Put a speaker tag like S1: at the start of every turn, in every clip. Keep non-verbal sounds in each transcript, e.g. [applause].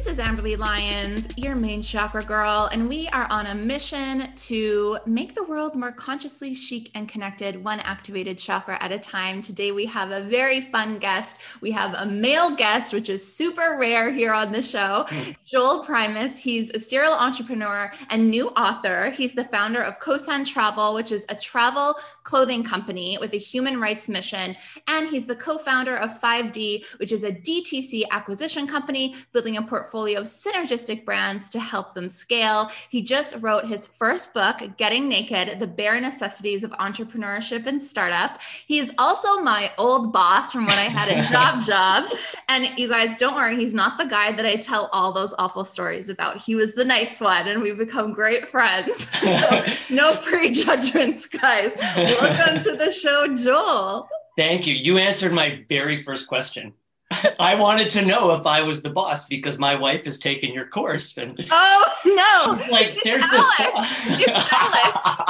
S1: This is Amberly Lyons, your main chakra girl, and we are on a mission to make the world more consciously chic and connected, one activated chakra at a time. Today, we have a very fun guest. We have a male guest, which is super rare here on the show, hmm. Joel Primus. He's a serial entrepreneur and new author. He's the founder of Kosan Travel, which is a travel clothing company with a human rights mission. And he's the co founder of 5D, which is a DTC acquisition company building a portfolio of synergistic brands to help them scale. He just wrote his first book, Getting Naked The Bare Necessities of Entrepreneurship and Startup. He's also my old boss from when I had a [laughs] job job. And you guys, don't worry, he's not the guy that I tell all those awful stories about. He was the nice one, and we've become great friends. [laughs] So, [laughs] no prejudgments, guys. Welcome to the show, Joel.
S2: Thank you. You answered my very first question. [laughs] I wanted to know if I was the boss because my wife has taken your course and [laughs]
S1: oh no
S2: like
S1: it's
S2: there's
S1: Alex.
S2: this
S1: It's Alex.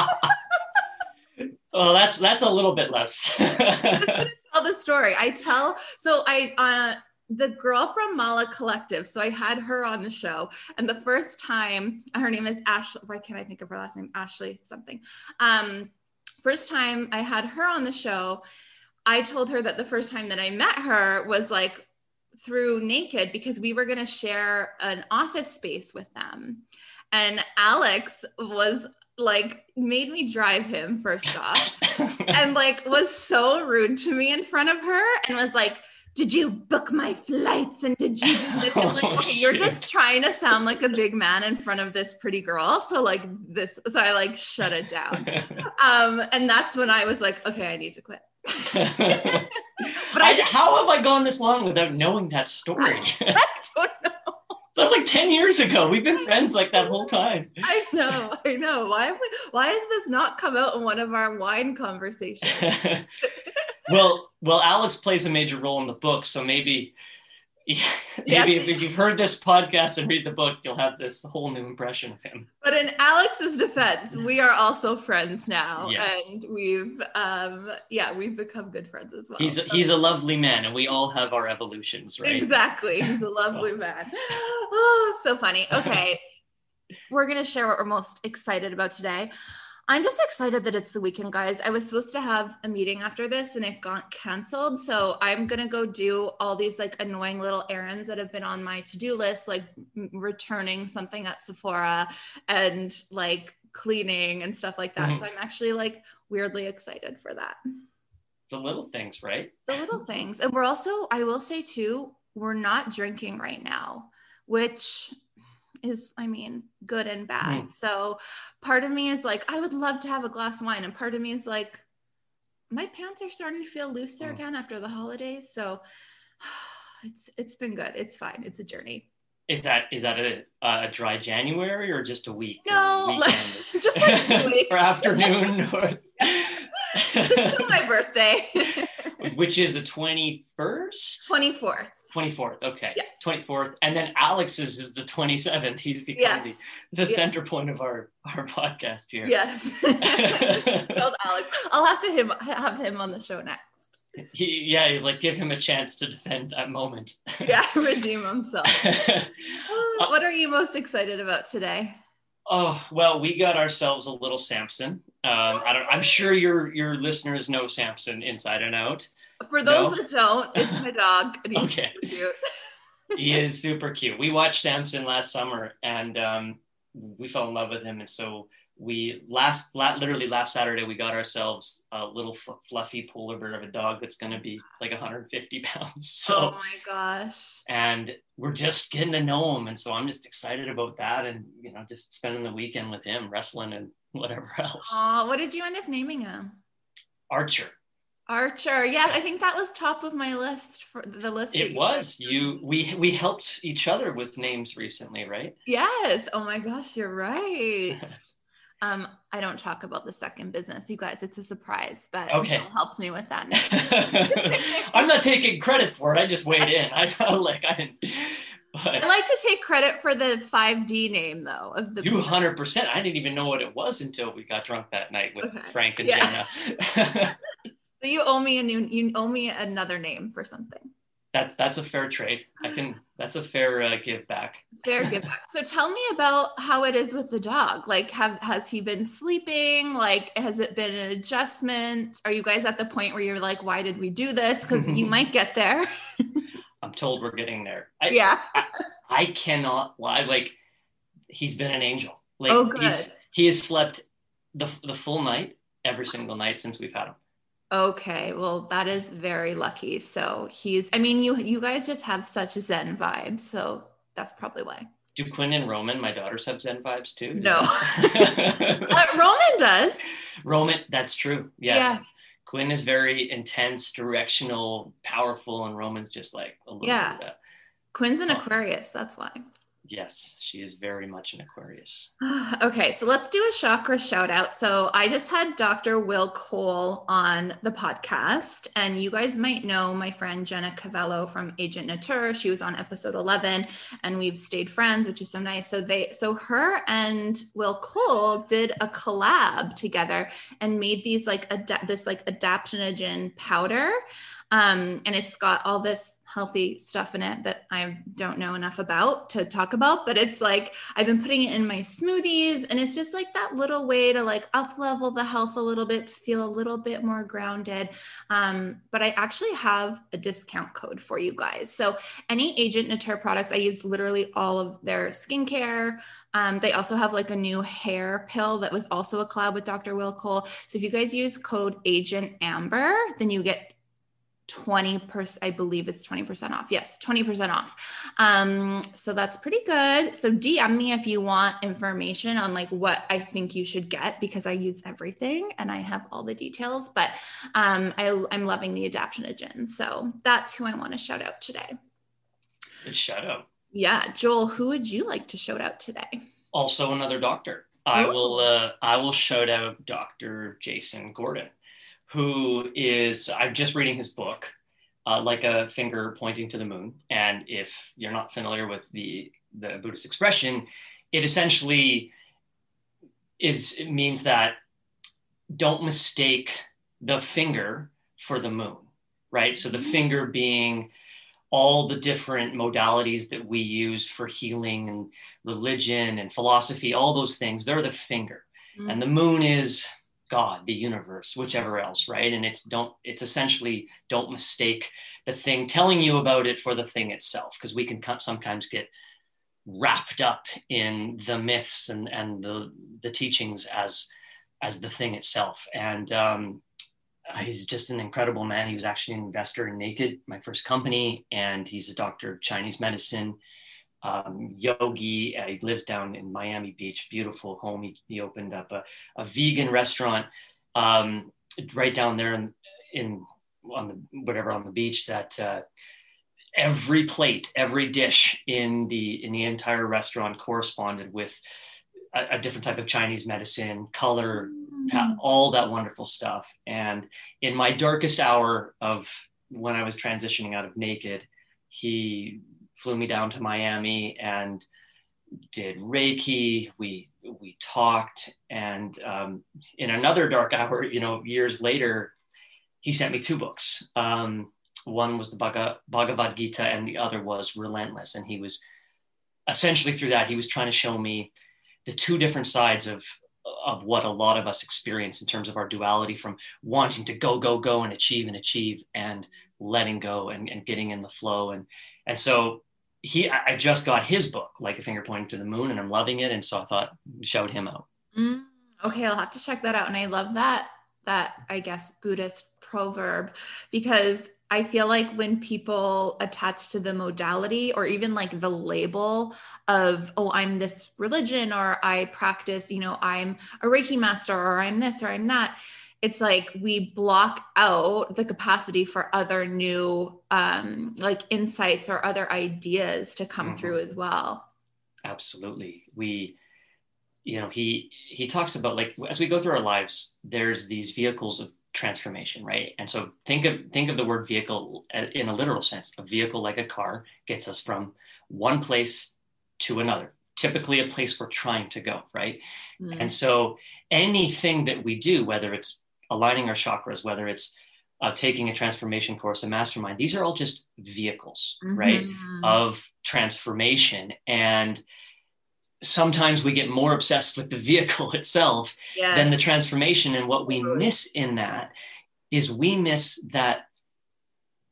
S1: [laughs]
S2: well that's that's a little bit less
S1: I'm just gonna tell the story. I tell so I uh the girl from Mala Collective. So I had her on the show, and the first time her name is Ashley. Why can't I think of her last name? Ashley something. Um, first time I had her on the show, I told her that the first time that I met her was like through Naked because we were going to share an office space with them. And Alex was like, made me drive him first off [laughs] and like was so rude to me in front of her and was like, did you book my flights and did you do [laughs] this? I'm like,
S2: Oh,
S1: you're just trying to sound like a big man in front of this pretty girl. So like this, so I like shut it down. [laughs] Um, and that's when I was like, okay, I need to quit. [laughs] [laughs]
S2: but I, how have I gone this long without knowing that story? [laughs]
S1: I don't know.
S2: that was like 10 years ago. We've been friends like that whole time.
S1: I know, I know. Why have we, why has this not come out in one of our wine conversations?
S2: well, well, Alex plays a major role in the book, so maybe, maybe
S1: Yes.
S2: if, you've heard this podcast and read the book, you'll have this whole new impression of him.
S1: But in Alex's defense, we are also friends now,
S2: Yes.
S1: and we've, um, yeah, we've become good friends as well.
S2: He's a,
S1: So-
S2: he's a lovely man, and we all have our evolutions, right?
S1: Exactly. He's a [laughs] lovely man. [gasps] Oh, so funny. Okay. [laughs] We're going to share what we're most excited about today. I'm just excited that it's the weekend, guys. I was supposed to have a meeting after this and it got canceled. So I'm going to go do all these like annoying little errands that have been on my to do list, like returning something at Sephora and like cleaning and stuff like that.
S2: Mhm.
S1: So I'm actually like weirdly excited for that
S2: The little things, right?
S1: the little things. And we're also, I will say too, we're not drinking right now, which is, I mean, good and bad.
S2: Mm.
S1: So part of me is like, I would love to have a glass of wine. And part of me is like, my pants are starting to feel looser
S2: Mm.
S1: again after the holidays. So [sighs] it's it's been good. It's fine. It's a journey.
S2: Is that is that a, a dry January or just a week?
S1: No,
S2: weekend? [laughs]
S1: just like two [laughs] weeks. [laughs]
S2: or afternoon, or
S1: my birthday.
S2: which is the twenty first.
S1: 24th.
S2: 24th, okay.
S1: Yes.
S2: 24th. And then Alex's is the 27th. He's become
S1: Yes.
S2: the, the
S1: Yeah.
S2: center point of our, our podcast here.
S1: Yes. [laughs] Called Alex. I'll have to him have him on the show next.
S2: He, yeah, he's like, give him a chance to defend that moment.
S1: Yeah, [laughs] redeem himself. [laughs] what are you most excited about today?
S2: oh, well, we got ourselves a little Samson. Um, I don't, I'm sure your, your listeners know Samson inside and out.
S1: For those
S2: No.
S1: that don't, it's my dog. And he's
S2: Okay.
S1: super cute. [laughs]
S2: he is super cute. We watched Samson last summer and um, we fell in love with him. And so we last, la- literally last Saturday, we got ourselves a little f- fluffy polar bear of a dog that's going to be like 150 pounds. [laughs] So,
S1: oh my gosh.
S2: and we're just getting to know him. And so I'm just excited about that and, you know, just spending the weekend with him, wrestling and whatever else.
S1: Aw, what did you end up naming him?
S2: Archer.
S1: Archer. Yeah, I think that was top of my list for the list.
S2: It was. You we we helped each other with names recently, right?
S1: Yes. Oh my gosh, you're right. [laughs] um, I don't talk about the second business, you guys. It's a surprise, but
S2: okay.
S1: Michelle helps me with that. [laughs]
S2: I'm not taking credit for it. I just weighed in. I felt like I didn't.
S1: But I like to take credit for the 5D name though of the
S2: 200%. I didn't even know what it was until we got drunk that night with okay. Frank and yeah. Jenna. [laughs]
S1: So you owe me a new, you owe me another name for something.
S2: That's that's a fair trade. I can. That's a fair uh, give back.
S1: Fair give back. So tell me about how it is with the dog. Like, have has he been sleeping? Like, has it been an adjustment? Are you guys at the point where you're like, why did we do this? Because you [laughs] might get there.
S2: I'm told we're getting there. I,
S1: yeah.
S2: I, I, cannot lie. Like, he's been an angel. Like,
S1: oh, good.
S2: He's, he has slept the the full night every single night since we've had him.
S1: Okay, well that is very lucky. So he's I mean you you guys just have such zen vibes, so that's probably why.
S2: Do Quinn and Roman, my daughters, have zen vibes too?
S1: No. [laughs] [laughs] uh, Roman does.
S2: Roman, that's true. Yes. Yeah. Quinn is very intense, directional, powerful, and Roman's just like a little
S1: yeah. bit. Quinn's an Aquarius, that's why.
S2: Yes, she is very much an Aquarius. [sighs]
S1: okay, so let's do a chakra shout out. So I just had Dr. Will Cole on the podcast, and you guys might know my friend Jenna Cavello from Agent Nature. She was on episode 11, and we've stayed friends, which is so nice. So they, so her and Will Cole did a collab together and made these like ad- this like adaptogen powder, um, and it's got all this healthy stuff in it that I don't know enough about to talk about, but it's like I've been putting it in my smoothies and it's just like that little way to like up level the health a little bit to feel a little bit more grounded. Um, but I actually have a discount code for you guys. So any Agent Nature products, I use literally all of their skincare. Um, they also have like a new hair pill that was also a collab with Dr. Will Cole. So if you guys use code Agent Amber, then you get 20%, I believe it's 20% off. Yes, 20% off. Um, so that's pretty good. So DM me if you want information on like what I think you should get because I use everything and I have all the details, but um, I, I'm loving the adaptogen. So that's who I want to shout out today.
S2: Good shout out.
S1: Yeah. Joel, who would you like to shout out today?
S2: Also another doctor. I will uh, I will shout out Dr. Jason Gordon who is I'm just reading his book, uh, like a finger pointing to the moon. And if you're not familiar with the the Buddhist expression, it essentially is it means that don't mistake the finger for the moon, right? So the mm-hmm. finger being all the different modalities that we use for healing and religion and philosophy, all those things, they're the finger. Mm-hmm. And the moon is God, the universe, whichever else, right? And it's don't it's essentially don't mistake the thing telling you about it for the thing itself, because we can sometimes get wrapped up in the myths and and the the teachings as as the thing itself. And um, he's just an incredible man. He was actually an investor in Naked, my first company, and he's a doctor of Chinese medicine um, yogi. Uh, he lives down in Miami Beach, beautiful home. He, he opened up a, a vegan restaurant um, right down there in, in, on the whatever on the beach that uh, every plate, every dish in the in the entire restaurant corresponded with a, a different type of Chinese medicine, color, mm-hmm. all that wonderful stuff. And in my darkest hour of when I was transitioning out of Naked, he flew me down to Miami and did Reiki. We we talked, and um, in another dark hour, you know, years later, he sent me two books. Um, one was the Bhagavad Gita, and the other was Relentless. And he was essentially through that he was trying to show me the two different sides of of what a lot of us experience in terms of our duality from wanting to go go go and achieve and achieve and letting go and, and getting in the flow and and so he I just got his book, like a finger pointing to the moon, and I'm loving it. And so I thought shout him out.
S1: Mm, okay, I'll have to check that out. And I love that that I guess Buddhist proverb because I feel like when people attach to the modality or even like the label of, oh, I'm this religion or I practice, you know, I'm a Reiki master or I'm this or I'm that, it's like we block out the capacity for other new um like insights or other ideas to come mm-hmm. through as well.
S2: Absolutely. We you know he he talks about like as we go through our lives there's these vehicles of transformation right? And so think of think of the word vehicle in a literal sense. A vehicle like a car gets us from one place to another. Typically a place we're trying to go right? Mm. and so anything that we do whether it's aligning our chakras whether it's uh, taking a transformation course a mastermind these are all just vehicles mm-hmm. right of transformation and sometimes we get more obsessed with the vehicle [laughs] itself yeah. than the transformation. And what we miss in that is we miss that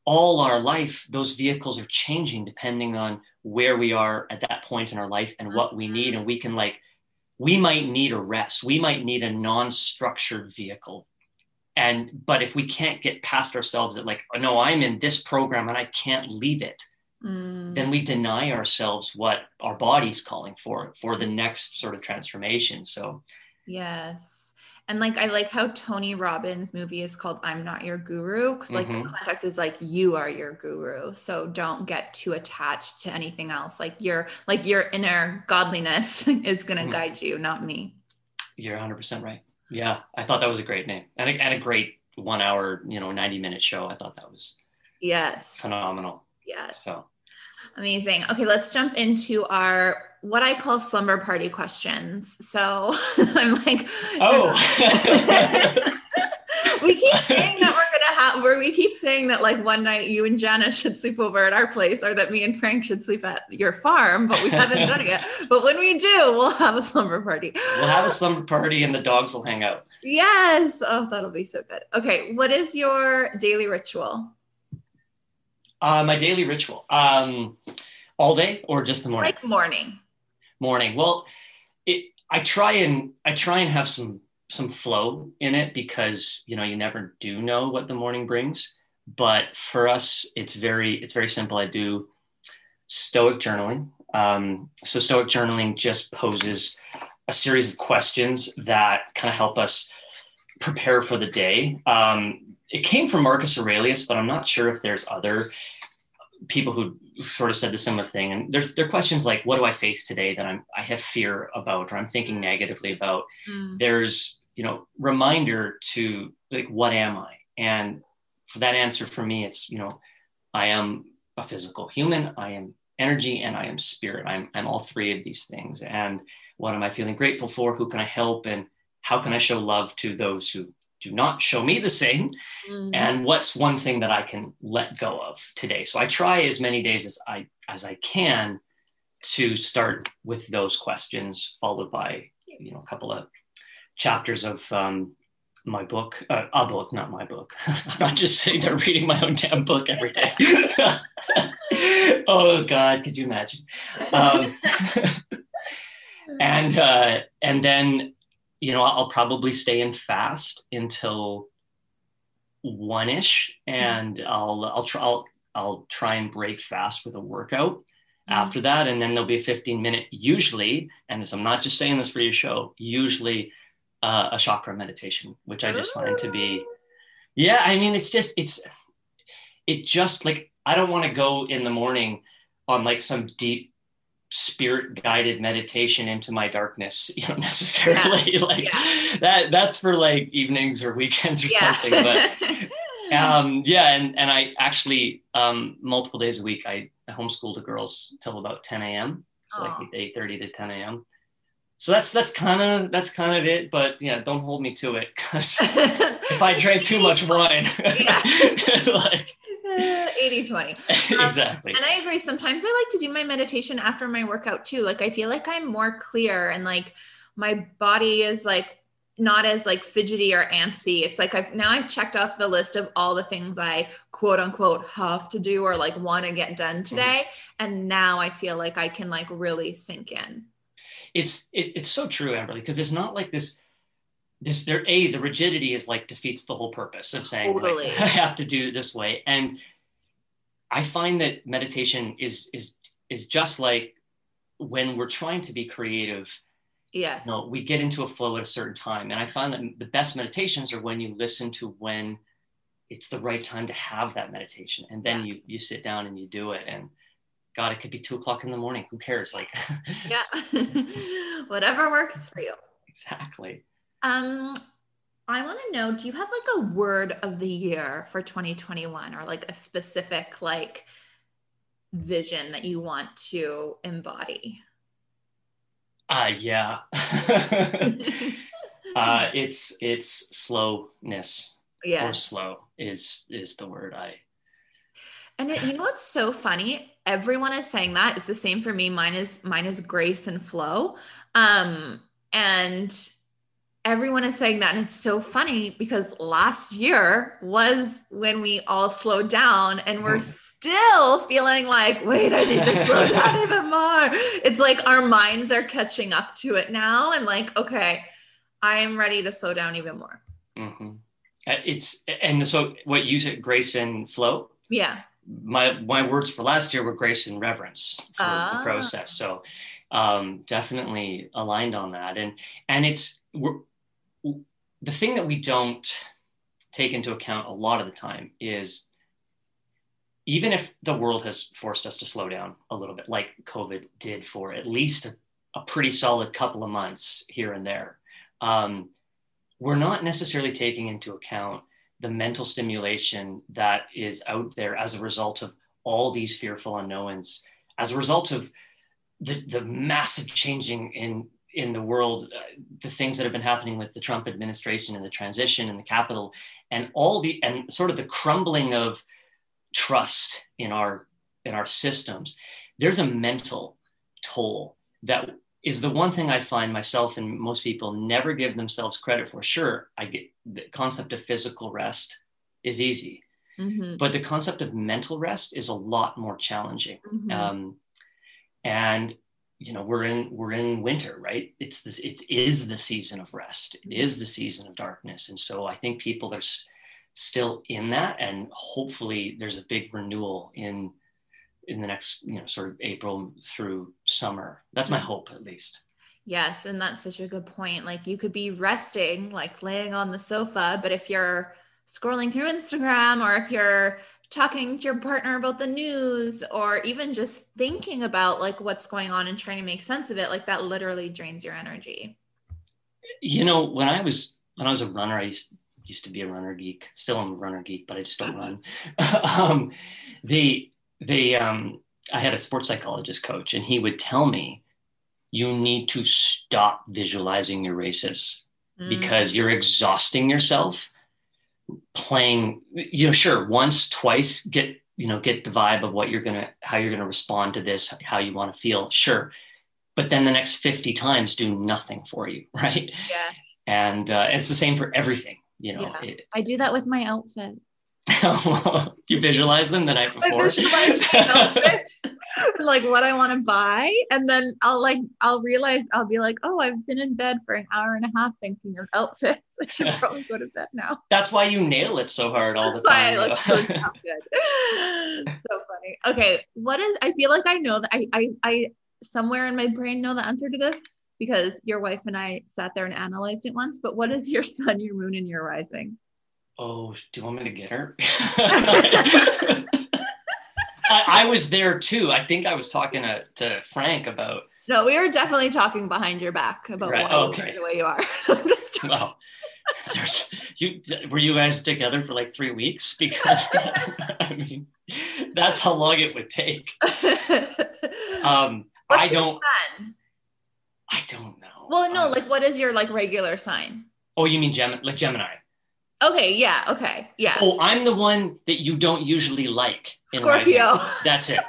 S2: all our life, those vehicles are changing depending on where we are at that point in our life and what we need. And we can, like, we might need a rest, we might need a non structured vehicle. And, but if we can't get past ourselves that, like, oh, no, I'm in this program and I can't leave it, mm. then we deny ourselves what our body's calling for for the next sort of transformation so
S1: yes and like I like how Tony Robbins movie is called I'm Not Your Guru because like mm-hmm. the context is like you are your guru. So don't get too attached to anything else. Like your like your inner godliness [laughs] is gonna mm-hmm. guide you, not me.
S2: You're 100 percent right. Yeah, I thought that was a great name and a, and a great one hour, you know, 90 minute show. I thought that was
S1: yes
S2: phenomenal.
S1: Yes. So amazing. Okay, let's jump into our what I call slumber party questions. So [laughs] I'm like,
S2: oh, [laughs]
S1: we keep saying that we're where we keep saying that like one night you and Jana should sleep over at our place or that me and Frank should sleep at your farm, but we haven't done it yet. [laughs] But when we do, we'll have a slumber party.
S2: We'll have a slumber party and the dogs will hang out.
S1: Yes. Oh, that'll be so good. Okay, what is your daily ritual?
S2: Uh, my daily ritual. Um, all day or just the morning?
S1: Like morning.
S2: Morning. Well, it, I try and I try and have some some flow in it because you know you never do know what the morning brings. But for us, it's very it's very simple. I do Stoic journaling. Um, so Stoic journaling just poses a series of questions that kind of help us prepare for the day. Um, it came from Marcus Aurelius, but I'm not sure if there's other people who sort of said the similar thing. And there's there are questions like, what do I face today that I'm I have fear about or I'm thinking negatively about? Mm. There's you know reminder to like what am I? And for that answer for me, it's you know I am a physical human. I am energy and I am spirit. I'm I'm all three of these things. And what am I feeling grateful for? Who can I help? And how can I show love to those who do not show me the same mm-hmm. and what's one thing that i can let go of today so i try as many days as i as i can to start with those questions followed by you know a couple of chapters of um, my book uh, a book not my book [laughs] i'm not just sitting there reading my own damn book every day [laughs] oh god could you imagine um, [laughs] and uh, and then you know, I'll probably stay in fast until one ish, and mm-hmm. I'll I'll try I'll, I'll try and break fast with a workout mm-hmm. after that, and then there'll be a 15 minute usually, and this I'm not just saying this for your show, usually uh, a chakra meditation, which I just find to be, yeah, I mean, it's just it's it just like I don't want to go in the morning on like some deep spirit guided meditation into my darkness [laughs] you know necessarily yeah. like yeah. that that's for like evenings or weekends or yeah. something but [laughs] um yeah and and i actually um multiple days a week i homeschool the girls till about 10 a.m so like 8 30 to 10 a.m so that's that's kind of that's kind of it but yeah don't hold me to it because [laughs] if i drank too much wine [laughs]
S1: like 80 20 [laughs]
S2: um, exactly
S1: and i agree sometimes i like to do my meditation after my workout too like i feel like i'm more clear and like my body is like not as like fidgety or antsy it's like i've now i've checked off the list of all the things i quote unquote have to do or like want to get done mm-hmm. today mm-hmm. and now i feel like i can like really sink in
S2: it's it, it's so true amberly because it's not like this this there a the rigidity is like defeats the whole purpose of saying totally. like, [laughs] I have to do it this way. And I find that meditation is is is just like when we're trying to be creative,
S1: Yeah.
S2: You know, we get into a flow at a certain time. And I find that the best meditations are when you listen to when it's the right time to have that meditation. And then yeah. you you sit down and you do it. And God, it could be two o'clock in the morning. Who cares? Like [laughs]
S1: Yeah. [laughs] Whatever works for you.
S2: Exactly.
S1: Um I want to know, do you have like a word of the year for 2021 or like a specific like vision that you want to embody?
S2: Uh yeah. [laughs] uh it's it's slowness. Yeah. Or slow is is the word I
S1: and it, you know what's so funny? Everyone is saying that. It's the same for me. Mine is mine is grace and flow. Um and everyone is saying that and it's so funny because last year was when we all slowed down and we're mm. still feeling like wait i need to [laughs] slow down even more it's like our minds are catching up to it now and like okay i am ready to slow down even more
S2: mm-hmm. Uh, it's and so what you said grace and flow
S1: yeah
S2: my my words for last year were grace and reverence for ah. the process so um, definitely aligned on that and and it's we're the thing that we don't take into account a lot of the time is even if the world has forced us to slow down a little bit, like COVID did for at least a, a pretty solid couple of months here and there, um, we're not necessarily taking into account the mental stimulation that is out there as a result of all these fearful unknowns, as a result of the, the massive changing in in the world, uh, the things that have been happening with the Trump administration and the transition and the Capitol, and all the and sort of the crumbling of trust in our in our systems. There's a mental toll that is the one thing I find myself and most people never give themselves credit for. Sure, I get the concept of physical rest is easy, mm-hmm. but the concept of mental rest is a lot more challenging. Mm-hmm. Um, and you know we're in we're in winter right it's this it is the season of rest it is the season of darkness and so i think people are s- still in that and hopefully there's a big renewal in in the next you know sort of april through summer. That's my mm-hmm. hope at least.
S1: Yes and that's such a good point. Like you could be resting like laying on the sofa but if you're scrolling through instagram or if you're talking to your partner about the news or even just thinking about like what's going on and trying to make sense of it like that literally drains your energy.
S2: You know when i was when i was a runner i used, used to be a runner geek. Still i'm a runner geek but i just don't [laughs] run. [laughs] Um, the the um, i had a sports psychologist coach and he would tell me you need to stop visualizing your races mm. because you're exhausting yourself playing you know sure once twice get you know get the vibe of what you're gonna how you're gonna respond to this how you want to feel sure but then the next 50 times do nothing for you [laughs] right
S1: yeah
S2: and uh, it's the same for everything you know yeah. it,
S1: i do that with my outfits [laughs]
S2: you visualize them the night before. I [laughs]
S1: like what I want to buy, and then I'll like I'll realize I'll be like, oh, I've been in bed for an hour and a half thinking of outfits. I should probably go to bed now.
S2: That's why you nail it so hard all That's the time. Why I look [laughs] so
S1: good. so funny. Okay, what is? I feel like I know that I I I somewhere in my brain know the answer to this because your wife and I sat there and analyzed it once. But what is your sun, your moon, and your rising?
S2: Oh, do you want me to get her? [laughs] [laughs] I, I, was there too. I think I was talking to, to Frank about.
S1: No, we were definitely talking behind your back about right. why okay. the way you are. [laughs]
S2: well, there's you. Were you guys together for like three weeks? Because I mean, that's how long it would take. Um, What's I don't. I don't know.
S1: Well, no, um, like what is your like regular sign?
S2: Oh, you mean Gem- like Gemini?
S1: Okay, yeah, okay, yeah.
S2: Oh, I'm the one that you don't usually like.
S1: Scorpio.
S2: That's it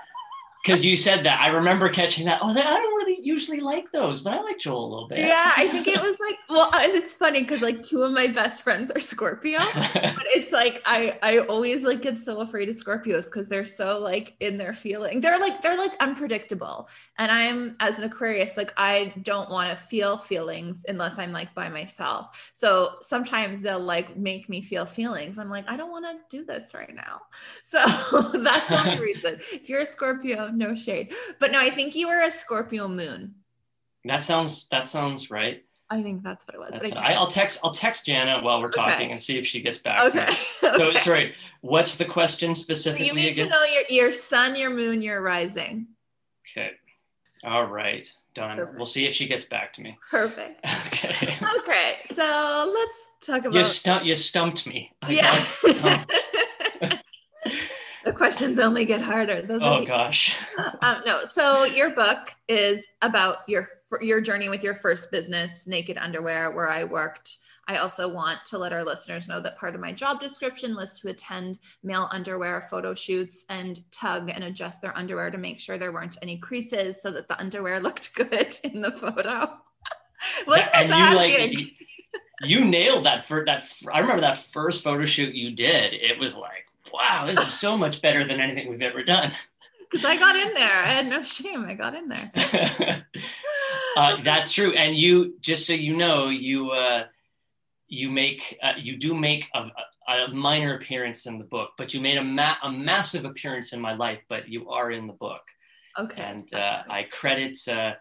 S2: because you said that. I remember catching that. Oh, I don't really usually like those, but I like Joel a little bit.
S1: Yeah, I think it [laughs] was like, well, uh, and it's funny because like two of my best friends are Scorpio, [laughs] but it's like I I always like get so afraid of Scorpios because they're so like in their feeling. They're like they're like unpredictable, and I'm as an Aquarius like I don't want to feel feelings unless I'm like by myself. So sometimes they'll like make me feel feelings. I'm like I don't want to do this right now. [laughs] So that's one reason. If you're a Scorpio no shade. But no, I think you were a Scorpio moon.
S2: That sounds that sounds right.
S1: I think that's what it was.
S2: That's, I, will text I'll text Jana while we're talking and see if she gets back.
S1: Okay.
S2: Me. [laughs] So sorry. What's the question
S1: So
S2: specifically
S1: you need
S2: again?
S1: to know your your sun, your moon, your rising.
S2: Okay. All right. Done.
S1: Perfect.
S2: We'll see if she gets back to me.
S1: Perfect. [laughs]
S2: Okay.
S1: Okay, so let's talk
S2: You
S1: about
S2: stumped. You stumped me. I
S1: yeah.
S2: stumped. [laughs]
S1: the questions only get harder. Those are
S2: oh gosh. [laughs]
S1: um, no. So your book is about your your journey with your first business, Naked Underwear, where I worked. I also want to let our listeners know that part of my job description was to attend male underwear photo shoots and tug and adjust their underwear to make sure there weren't any creases so that the underwear [laughs] looked good in the photo. [laughs] Wasn't
S2: and
S1: bad
S2: you like you, you nailed that for that. I remember that first photo shoot you did. It was like, wow, this is so much better than anything we've ever done. [laughs]
S1: because I got in there. I had no shame. I got in there. [laughs]
S2: uh, that's true. And you, just so you know, you uh, you make uh, you do make a, a minor appearance in the book, but you made a ma- a massive appearance in my life. But you are in the book,
S1: okay.
S2: and uh. I credit uh,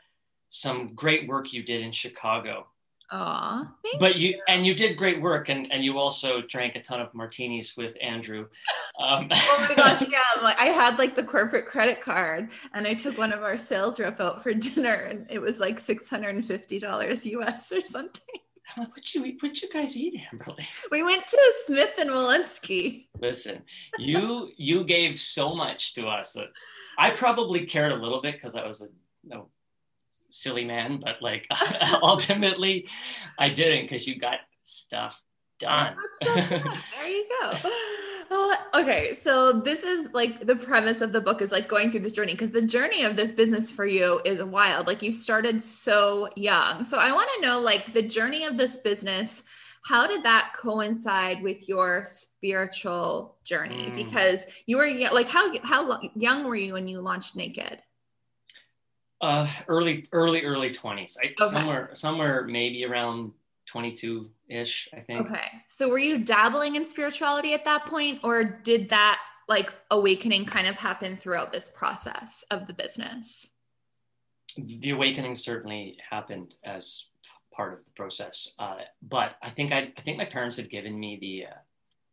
S2: some great work you did in Chicago.
S1: Aw, thank
S2: But you and you did great work, and and you also drank a ton of martinis with Andrew. [laughs] Um, [laughs]
S1: Oh my gosh, yeah. Like I had like the corporate credit card and I took one of our sales rep out for dinner and it was like $650 US or something.
S2: I'm like, what you eat? What you guys eat, Amberly?
S1: We went to Smith and Wollensky.
S2: Listen, you you gave so much to us that I probably cared a little bit because I was a you know, silly man, but like [laughs] ultimately, I didn't because you got stuff done.
S1: That's [laughs] so. There you go. Uh, okay, so this is like the premise of the book is like going through this journey because the journey of this business for you is wild. Like you started so young. So I want to know like the journey of this business. How did that coincide with your spiritual journey?
S2: Mm.
S1: Because you were like how how lo- young were you when you launched Naked?
S2: Uh, early, early, early twenties. I
S1: Okay.
S2: somewhere, somewhere maybe around twenty-two ish. I think.
S1: Okay. So were you dabbling in spirituality at that point, or did that like awakening kind of happen throughout this process of the business?
S2: the awakening certainly happened as part of the process. Uh, but I think I, I think my parents had given me the uh,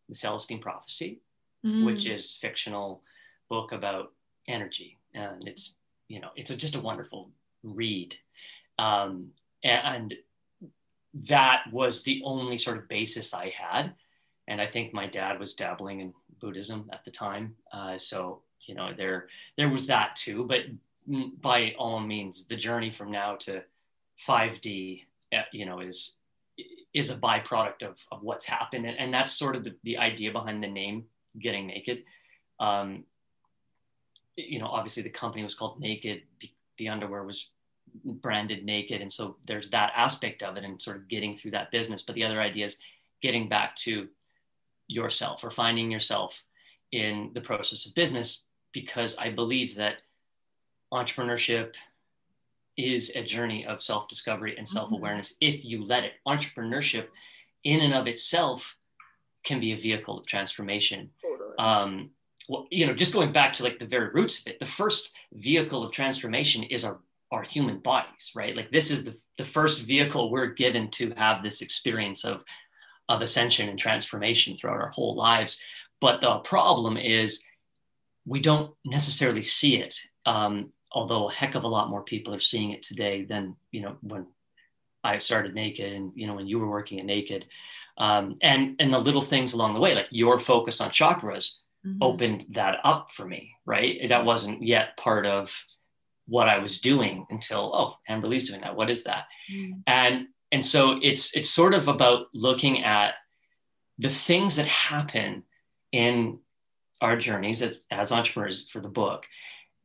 S2: the Celestine Prophecy, which
S1: Mm.
S2: is fictional book about energy, and it's you know it's a, just a wonderful read, um, and that was the only sort of basis I had. And I think my dad was dabbling in Buddhism at the time, uh, so you know there there was that too. But by all means, the journey from now to 5D, uh, you know, is is a byproduct of, of what's happened, and, and that's sort of the, the idea behind the name "Getting Naked." Um, you know, obviously the company was called Naked. The underwear was branded Naked, and so there's that aspect of it, and sort of getting through that business. But the other idea is getting back to yourself or finding yourself in the process of business, because I believe that entrepreneurship is a journey of self discovery and self awareness if you let it. Entrepreneurship, in and of itself, can be a vehicle of transformation.
S1: Totally.
S2: Um, well, you know, just going back to like the very roots of it, the first vehicle of transformation is our our human bodies, right? Like this is the, the first vehicle we're given to have this experience of of ascension and transformation throughout our whole lives. But the problem is we don't necessarily see it. Um, although a heck of a lot more people are seeing it today than you know when I started Naked and you know when you were working at Naked, um, and and the little things along the way, like your focus on chakras,
S1: Mhm.
S2: opened that up for me. Right, that wasn't yet part of what I was doing until oh, Amberly's doing that. What is that?
S1: Mm.
S2: and and so it's it's sort of about looking at the things that happen in our journeys as, as entrepreneurs for the book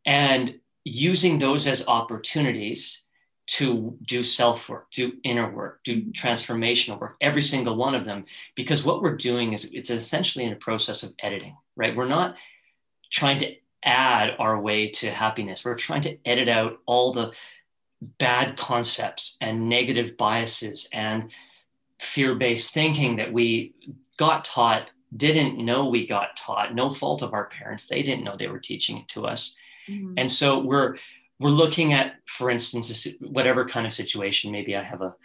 S2: and using those as opportunities to do self work do inner work do transformational work every single one of them because what we're doing is it's essentially in a process of editing right we're not trying to add our way to happiness we're trying to edit out all the bad concepts and negative biases and fear based thinking that we got taught, didn't know we got taught, no fault of our parents. They didn't know they were teaching it to us.
S1: Mhm.
S2: And so we're we're looking at, for instance, whatever kind of situation. Maybe I have a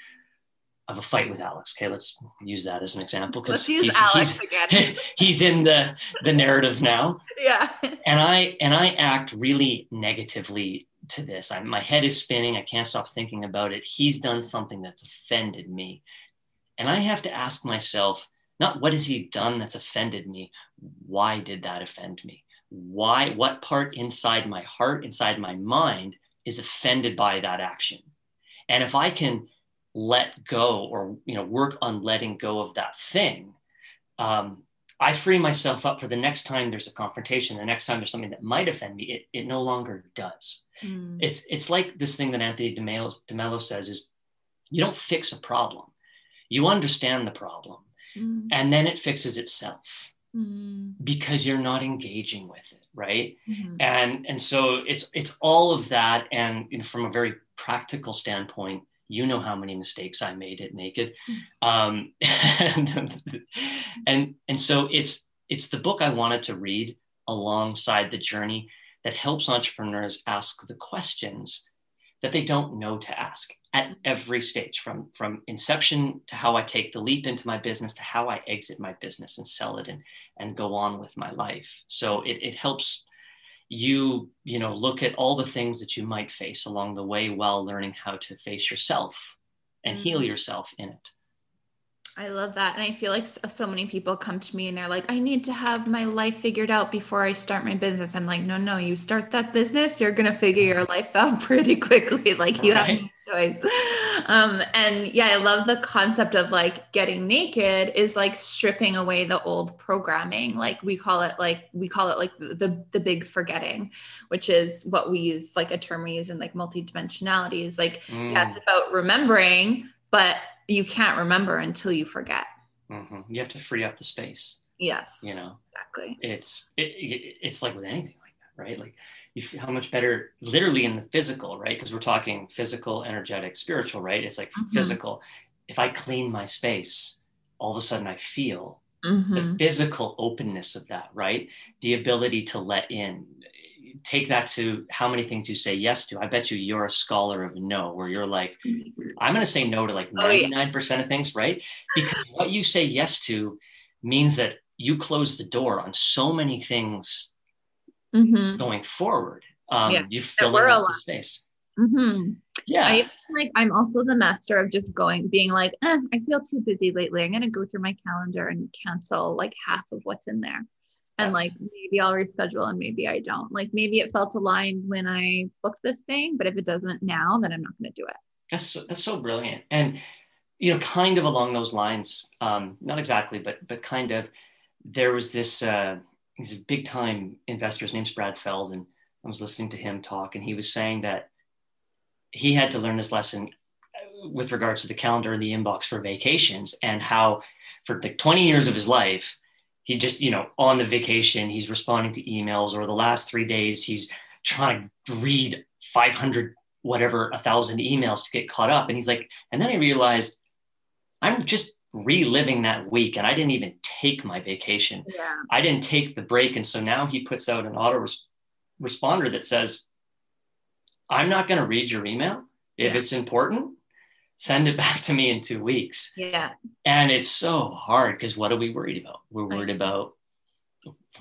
S2: have a fight with Alex. Okay, let's use that as an example
S1: because he's, Alex
S2: he's, again. [laughs] he's in the the narrative now.
S1: Yeah.
S2: And I and I act really negatively to this. I, my head is spinning. I can't stop thinking about it. He's done something that's offended me, and I have to ask myself, not what has he done that's offended me? Why did that offend me? Why? What part inside my heart, inside my mind, is offended by that action? And if I can let go or you know work on letting go of that thing um, i free myself up for the next time there's a confrontation the next time there's something that might offend me it, it no longer does mm. it's it's like this thing that anthony DeMello, DeMello says is you don't fix a problem you understand the problem mm. and then it fixes itself mm. because you're not engaging with it right mm-hmm. and and so it's it's all of that and you know, from a very practical standpoint you know how many mistakes I made at Naked, hmm. um, and, [laughs] and and so it's it's the book I wanted to read alongside the journey that helps entrepreneurs ask the questions that they don't know to ask at every stage from from inception to how I take the leap into my business to how I exit my business and sell it and and go on with my life. So it, it helps you you know look at all the things that you might face along the way while learning how to face yourself and mm-hmm. heal yourself in it
S1: I love that. And I feel like so many people come to me and they're like, I need to have my life figured out before I start my business. I'm like, no, no, you start that business, you're going to figure your life out [laughs] pretty quickly. Like you right. have no choice. Um, and yeah, I love the concept of like getting naked is like stripping away the old programming. Like we call it like, we call it like the, the big forgetting, which is what we use, like a term we use in like multidimensionality is like, mm. yeah, it's about remembering, but you can't remember until you forget.
S2: Mm-hmm. You have to free up the space.
S1: Yes.
S2: You know,
S1: exactly.
S2: It's it, it's like with anything like that, right? Like you feel how much better, literally in the physical, right? Because we're talking physical, energetic, spiritual, right? It's like mm-hmm. physical. If I clean my space, all of a sudden I feel mm-hmm. the physical openness of that, right? The ability to let in, take that to how many things you say yes to. I bet you you're a scholar of no, where you're like, I'm going to say no to like 99% oh, yeah. of things, right? Because what you say yes to means that you close the door on so many things mm-hmm. going forward. Um, yeah. You fill in the space.
S1: Mm-hmm. Yeah. I like I'm also the master of just going, being like, eh, I feel too busy lately. I'm gonna go through my calendar and cancel like half of what's in there and like maybe I'll reschedule and maybe I don't. Like maybe it felt aligned when I booked this thing, but if it doesn't now, then I'm not going to do it.
S2: That's so, that's so brilliant. And you know, kind of along those lines, um, not exactly, but but kind of. There was this uh, he's a big time investor. His name's Brad Feld, and I was listening to him talk, and he was saying that he had to learn this lesson with regards to the calendar and the inbox for vacations, and how for like 20 years of his life he just you know on the vacation he's responding to emails or the last three days he's trying to read 500 whatever a thousand emails to get caught up and he's like and then i realized i'm just reliving that week and i didn't even take my vacation
S1: yeah.
S2: i didn't take the break and so now he puts out an auto res- responder that says i'm not going to read your email if yeah. it's important send it [laughs] back to me in two weeks.
S1: Yeah.
S2: And it's so hard because what are we worried about? We're worried about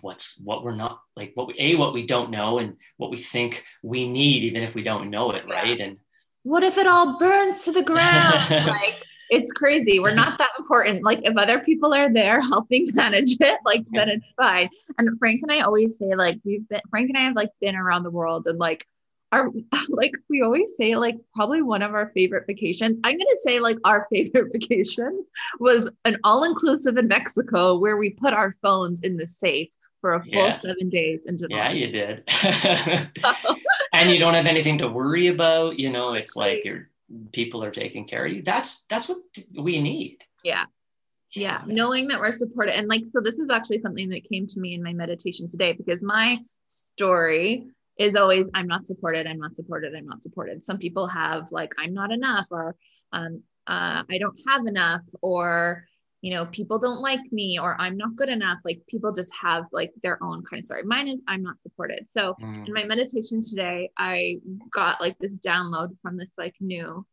S2: what's what we're not like what we a what we don't know and what we think we need even if we don't know it yeah. right and
S1: what if it all burns to the ground [laughs] like it's crazy we're not that important like if other people are there helping [laughs] manage it like then it's fine and frank and i always say like we've been frank and i have like been around the world and like our [laughs] like we always say like probably one of our favorite vacations i'm going to say like our [laughs] favorite vacation was an all-inclusive in mexico where we put our phones in the safe for a full yeah. seven days in
S2: July. Yeah, you did. [laughs] and you don't have anything to worry about. You know, it's like your people are taking care of you. That's that's what we need.
S1: Yeah. Yeah. Knowing that we're supported. And like, so this is actually something that came to me in my meditation today because my story is always i'm not supported i'm not supported i'm not supported some people have like i'm not enough or um, uh, i don't have enough or you know, people don't like me or I'm not good enough. Like people just have like their own kind of story. Mine is I'm not supported. So mm. in my meditation today, I got like this download from this like new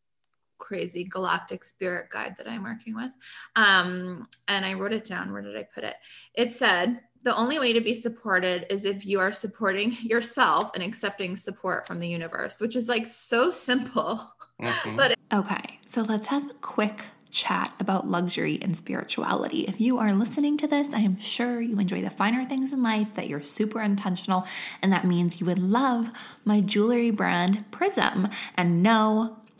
S1: crazy galactic spirit guide that I'm working with. Um, and I wrote it down. Where did I put it? It said, the only way to be supported is if you are supporting yourself and accepting support from the universe, which is like so simple. Mm-hmm. But
S3: okay, so let's have a quick chat about luxury and spirituality. If you are listening to this, I am sure you enjoy the finer things in life, that you're super intentional, and that means you would love my jewelry brand Prism. And no,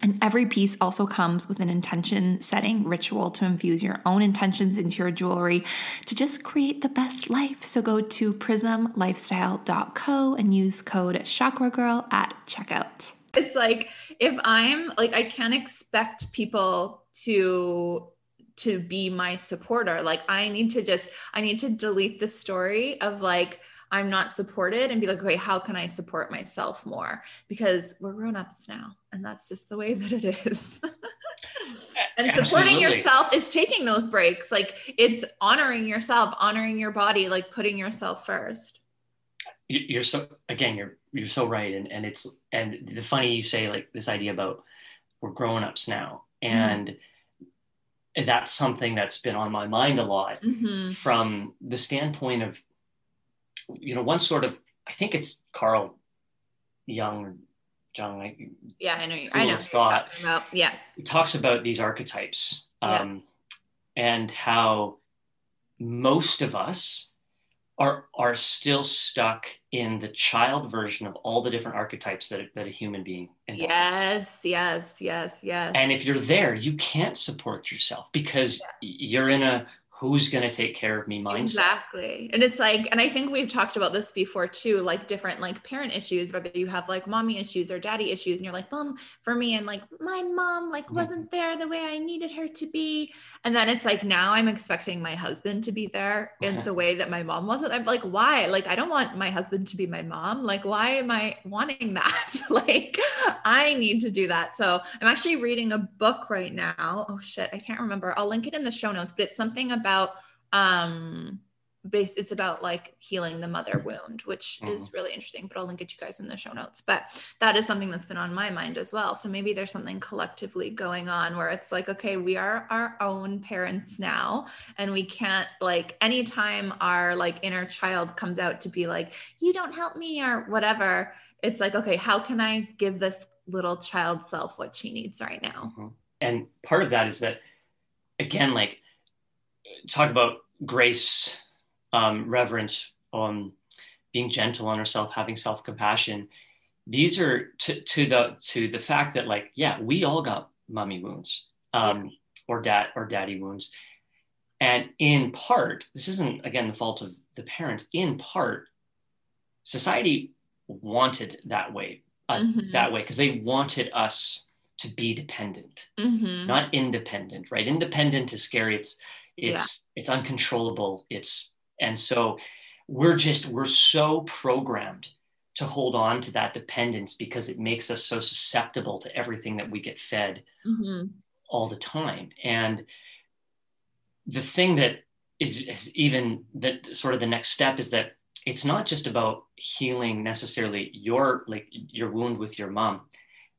S3: and every piece also comes with an intention setting ritual to infuse your own intentions into your jewelry to just create the best life. So go to prismlifestyle.co and use code Chakra Girl at checkout.
S1: It's like if I'm like I can't expect people to to be my supporter. Like I need to just I need to delete the story of like I'm not supported and be like, okay, how can I support myself more? Because we're grown ups now, and that's just the way [laughs] that it is. and supporting Absolutely. yourself is taking those breaks. Like it's honoring yourself, honoring your body, like putting yourself first.
S2: You're so again, you're you're so right, and and it's and the funny you say like this idea about we're grown ups now, mm-hmm. and. Mm-hmm that's something that's been on my mind a lot mm-hmm. from the standpoint of you know, one sort of, I think it's Carl Jung, Jung.
S1: Yeah, I know. You, I know. Thought. About. Yeah.
S2: He talks about these archetypes um, yeah. and how most of us are are still stuck in the child version of all the different archetypes that, that a human being
S1: embodies. yes yes yes yes
S2: and if you're there you can't support yourself because yeah. you're in a who's going to take care of me mindset.
S1: Exactly. And it's like, and I think we've talked about this before too, like different like parent issues, whether you have like mommy issues or daddy issues. And you're like, mom, for me, and like my mom like mm-hmm. wasn't there the way I needed her to be. And then it's like, now I'm expecting my husband to be there in [laughs] the way that my mom wasn't. I'm like, why? Like, I don't want my husband to be my mom. Like, why am I wanting that? [laughs] like, I need to do that. So I'm actually reading a book right now. Oh shit. I can't remember. I'll link it in the show notes, but it's something about about um based it's about like healing the mother wound which mm-hmm. is really interesting but i'll link it to you guys in the show notes but that is something that's been on my mind as well so maybe there's something collectively going on where it's like okay we are our own parents now and we can't like anytime our like inner child comes out to be like you don't help me or whatever it's like okay how can i give this little child self what she needs right now
S2: mm-hmm. and part of that is that again like talk about grace, um, reverence, um, being gentle on ourselves, having self compassion. These are to, to the to the fact that like yeah, we all got mummy wounds um, yeah. or dad or daddy wounds, and in part, this isn't again the fault of the parents. In part, society wanted that way, us mm-hmm. that way because they wanted us to be dependent, mm-hmm. not independent. Right? Independent is scary. It's it's yeah. it's uncontrollable it's and so we're just we're so programmed to hold on to that dependence because it makes us so susceptible to everything that we get fed mm-hmm. all the time. And the thing that is, is even that sort of the next step is that it's not just about healing necessarily your like your wound with your mom.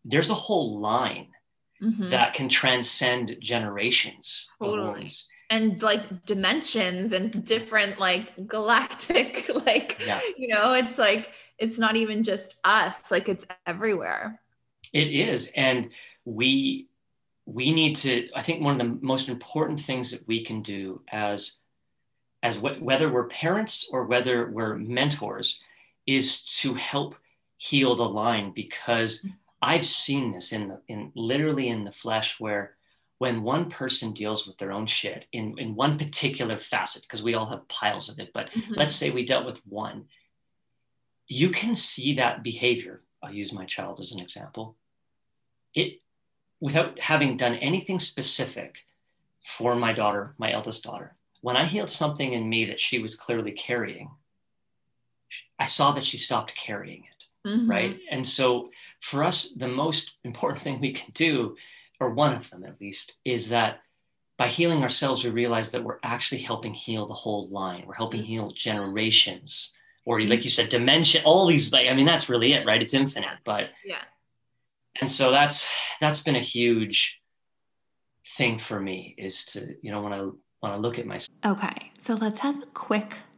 S2: There's a whole line mm-hmm. that can transcend generations totally.
S4: And like dimensions and different like galactic [laughs] like yeah. you know it's like it's not even just us like it's everywhere
S2: it is and we we need to i think one of the most important things that we can do as as wh- whether we're parents or whether we're mentors is to help heal the line because mm. I've seen this in the in literally in the flesh where when one person deals with their own shit in, in one particular facet, because we all have piles of it, but mm-hmm. let's say we dealt with one, you can see that behavior. I'll use my child as an example. It without having done anything specific for my daughter, my eldest daughter, when I healed something in me that she was clearly carrying, I saw that she stopped carrying it. Mm-hmm. Right. And so for us, the most important [laughs] thing we can do, or one of them at least, is that by healing ourselves, we realize that we're actually helping heal the whole line. We're helping mm-hmm. heal generations, or like you said, dimension, all these, like, I mean, that's really it, right? It's infinite, but
S4: yeah.
S2: And so that's, that's been a huge thing for me is to, you know, when I, when I look at myself.
S1: Okay. So let's have a quick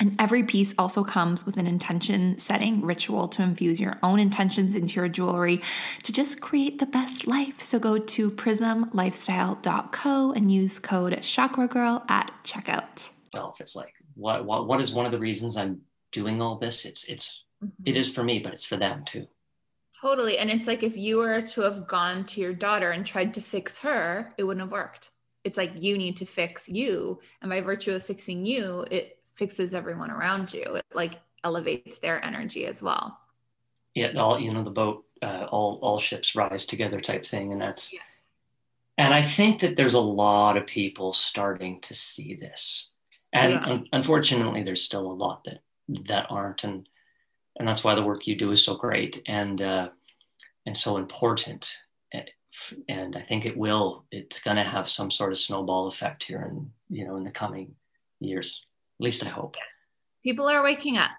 S1: and every piece also comes with an intention setting ritual to infuse your own intentions into your jewelry to just create the best life. So go to prismlifestyle.co and use code Chakra Girl at checkout.
S2: It's like what what what is one of the reasons I'm doing all this? It's it's mm-hmm. it is for me, but it's for them too.
S4: Totally. And it's like if you were to have gone to your daughter and tried to fix her, it wouldn't have worked. It's like you need to fix you. And by virtue of fixing you, it fixes everyone around you. It like elevates their energy as well.
S2: Yeah, all you know, the boat, uh, all all ships rise together type thing, and that's. Yeah. And I think that there's a lot of people starting to see this, and yeah. un- unfortunately, there's still a lot that that aren't, and and that's why the work you do is so great and uh, and so important. And I think it will. It's going to have some sort of snowball effect here, in you know, in the coming years. At least I hope.
S4: People are waking up.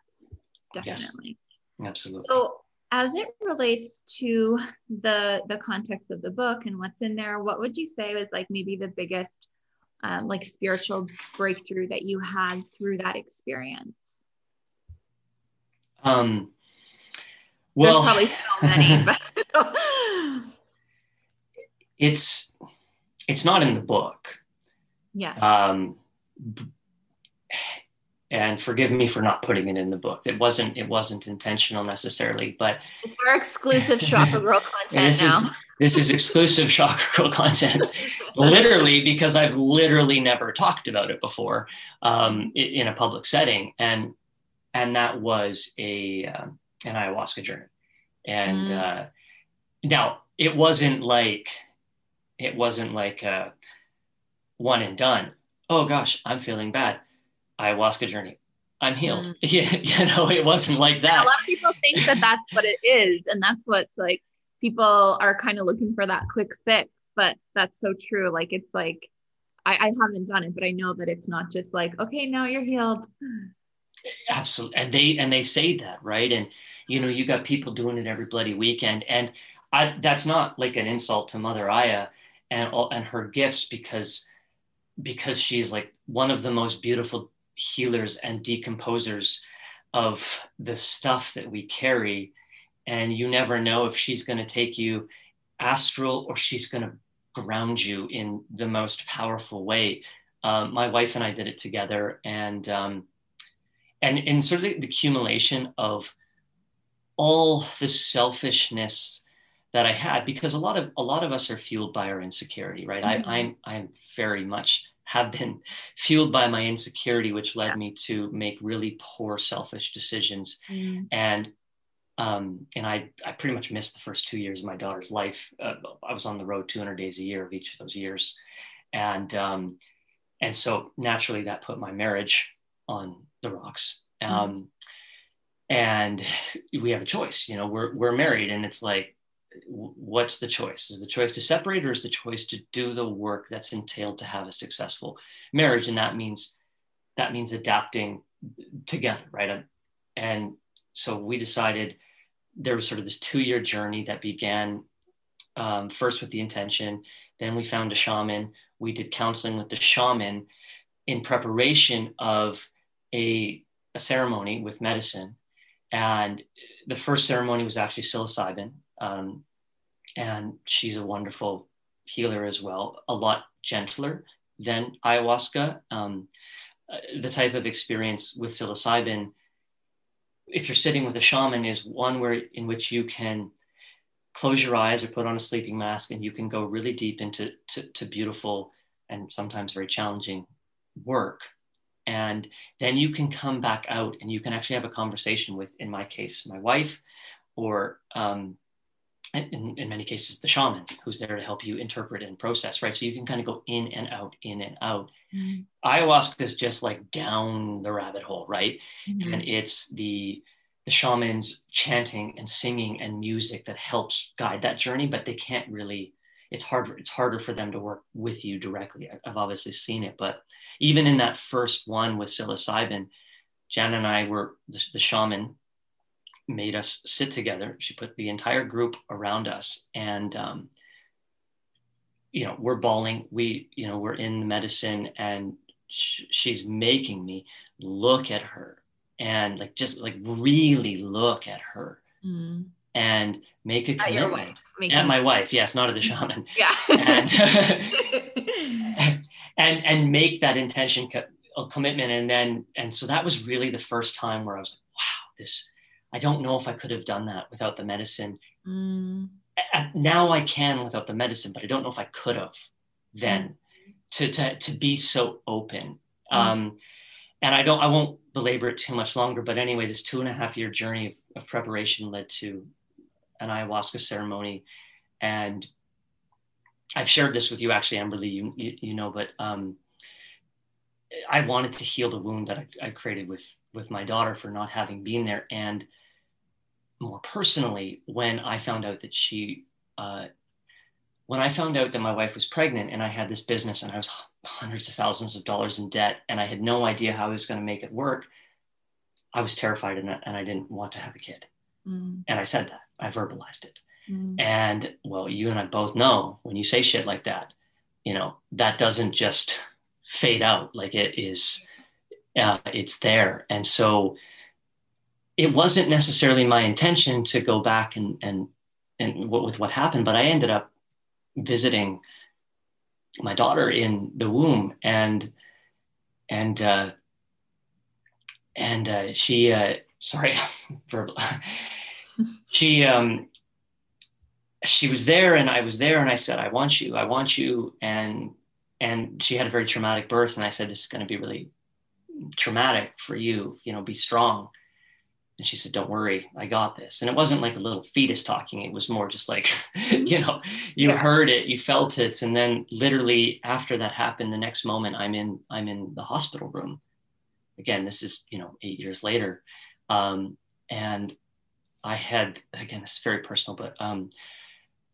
S4: Definitely.
S2: Yes, absolutely.
S4: So as it relates to the the context of the book and what's in there, what would you say was like maybe the biggest um, like spiritual breakthrough that you had through that experience?
S2: Um, well,
S4: There's probably so many, [laughs] but
S2: it's it's not in the book.
S4: Yeah.
S2: Um, and forgive me for not putting it in the book. It wasn't it wasn't intentional necessarily, but
S4: it's our exclusive [laughs] Chakra Girl content
S2: this
S4: now.
S2: Is, this is exclusive [laughs] Chakra Girl content, literally because I've literally never talked about it before um, in a public setting, and and that was a um, an ayahuasca journey. And
S1: Mm.
S2: uh, now it wasn't like it wasn't like a one and done. Oh gosh, I'm feeling bad. Ayahuasca journey. I'm healed.
S1: Mm. [laughs]
S2: Yeah, you know, it wasn't like that.
S1: a lot of people think that that's what it is and that's what's like people are kind of looking for that quick fix but that's so true like it's like I, I haven't done it but i know that it's not just like okay now you're healed
S2: absolutely and they and they say that right and you know you got people doing it every bloody weekend and I, that's not like an insult to mother aya and all and her gifts because because she's like one of the most beautiful healers and decomposers of the stuff that we carry and you never know if she's going to take you astral or she's going to ground you in the most powerful way um, my wife and i did it together and um, and in sort of the, the accumulation of all the selfishness that I had, because a lot of a lot of us are fueled by our insecurity, right?
S1: Mhm.
S2: I, I'm I'm very much have been fueled by my insecurity, which led me to make really poor, selfish decisions, and um, and I I pretty much missed the first two years of my daughter's life. Uh, I was on the road 200 days a year of each of those years, and um, and so naturally that put my marriage on the rocks. Um, and we have a choice. You know, we're we're married, and it's like, what's the choice? Is the choice to separate, or is the choice to do the work that's entailed to have a successful marriage? And that means that means adapting together, right? Um, And so we decided there was sort of this two-year journey that began um, first with the intention. Then we found a shaman. We did counseling with the shaman in preparation of a, a ceremony with medicine. And the first ceremony was actually psilocybin. Um, and she's a wonderful healer as well, a lot gentler than ayahuasca. Um, uh, the type of experience with psilocybin, if you're sitting with a shaman, is one where in which you can close your eyes or put on a sleeping mask and you can go really deep into to, to beautiful and sometimes very challenging work and then you can come back out and you can actually have a conversation with in my case my wife or um, in, in many cases the shaman who's there to help you interpret and process right so you can kind of go in and out in and out
S1: Mhm.
S2: ayahuasca is just like down the rabbit hole right
S1: Mhm.
S2: and it's the the shamans chanting and singing and music that helps guide that journey but they can't really it's harder it's harder for them to work with you directly i've obviously seen it but even in that first one with psilocybin jan and i were the, the shaman made us sit together she put the entire group around us and um, you know we're bawling we you know we're in the medicine and sh- she's making me look at her and like just like really look at her
S1: Mhm.
S2: and make a
S1: At
S2: commitment
S1: wife.
S2: at my wife yes not at the shaman [laughs]
S1: yeah.
S2: and, [laughs] [laughs] and and make that intention co- a commitment and then and so that was really the first time where i was like wow this i don't know if i could have done that without the medicine.
S1: Mm.
S2: Now i can without the medicine but i don't know if i could have then to to to be so open.
S1: Mm.
S2: um and i don't i won't belabor it too much longer but anyway this two and a half year journey of, of preparation led to an ayahuasca ceremony. And i've shared this with you actually amberly you you, you know but um i wanted to heal the wound that I, I created with with my daughter for not having been there. And more personally when i found out that she uh, when I found out that my wife was pregnant and I had this business and I was hundreds of thousands of dollars in debt and I had no idea how I was going to make it work, I was terrified and I, and I didn't want to have a kid.
S1: Mm.
S2: And I said that, I verbalized it.
S1: Mm.
S2: And well, you and I both know when you say shit like that, you know, that doesn't just fade out like it is, uh, it's there. And so it wasn't necessarily my intention to go back and, and, and what, with what happened, but I ended up visiting my daughter in the womb and, and, uh, and uh, she, uh, sorry, [laughs] [laughs] she, um, she was there and I was there and I said, I want you, I want you. And, and she had a very traumatic birth. And I said, this is going to be really traumatic for you, you know, be strong. And she said, Don't worry, I got this. And it wasn't like a little fetus talking, it was more just like, [laughs] you know, you yeah. heard it, you felt it. And then literally after that happened, the next moment I'm in, I'm in the hospital room. Again, this is, you know, eight years later. Um, and I had, again, this is very personal, but um,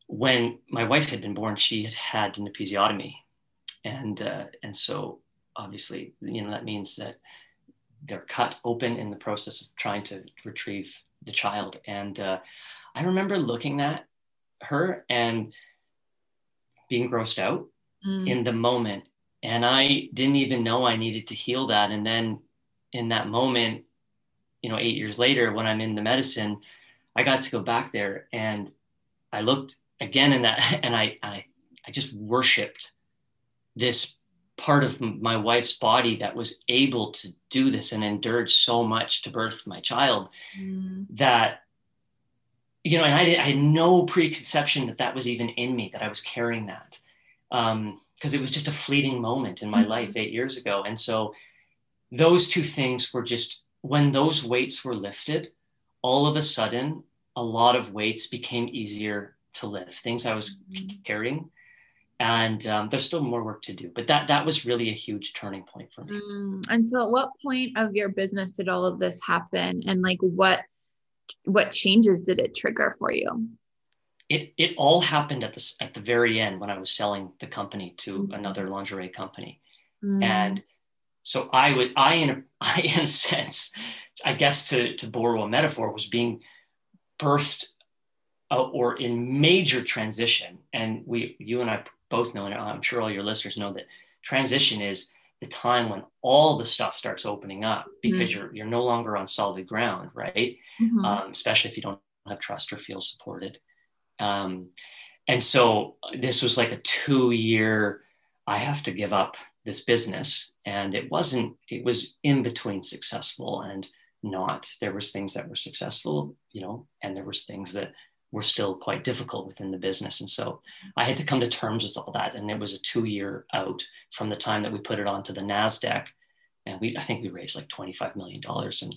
S2: when my wife had been born, she had had an episiotomy. And, uh, and so obviously, you know, that means that they're cut open in the process of trying to retrieve the child. And uh, I remember looking at her and being grossed out mm. in the moment. And I didn't even know I needed to heal that. And then in that moment, you know, eight years later, when I'm in the medicine, I got to go back there and I looked again in that [laughs] and I, I, I just worshiped this part of my wife's body that was able to do this and endured so much to birth my child mm. that you know and I, I, had no preconception that that was even in me that i was carrying that because um, it was just a fleeting moment in my mm-hmm. life eight years ago and so those two things were just when those weights were lifted all of a sudden a lot of weights became easier to lift things i was mm-hmm. carrying and um, there's still more work to do but that that was really a huge turning point for me.
S1: Mm, and so at what point of your business did all of this happen? And like what what changes did it trigger for you?
S2: It it all happened at the at the very end when i was selling the company to mm-hmm. another lingerie company. Mm. and so i would i in a [laughs] i in a sense i guess to to borrow a metaphor was being birthed uh, or in major transition. And we you and i both know, and I'm sure all your listeners know that transition is the time when all the stuff starts opening up because mm-hmm. you're you're no longer on solid ground, right? Mm-hmm. Um, especially if you don't have trust or feel supported. Um, and so this was like a two year. I have to give up this business, and it wasn't. It was in between successful and not. There was things that were successful, you know, and there was things that were still quite difficult within the business. And so I had to come to terms with all that. And it was a two year out from the time that we put it onto the NASDAQ. And we, I think we raised like $25 million. And,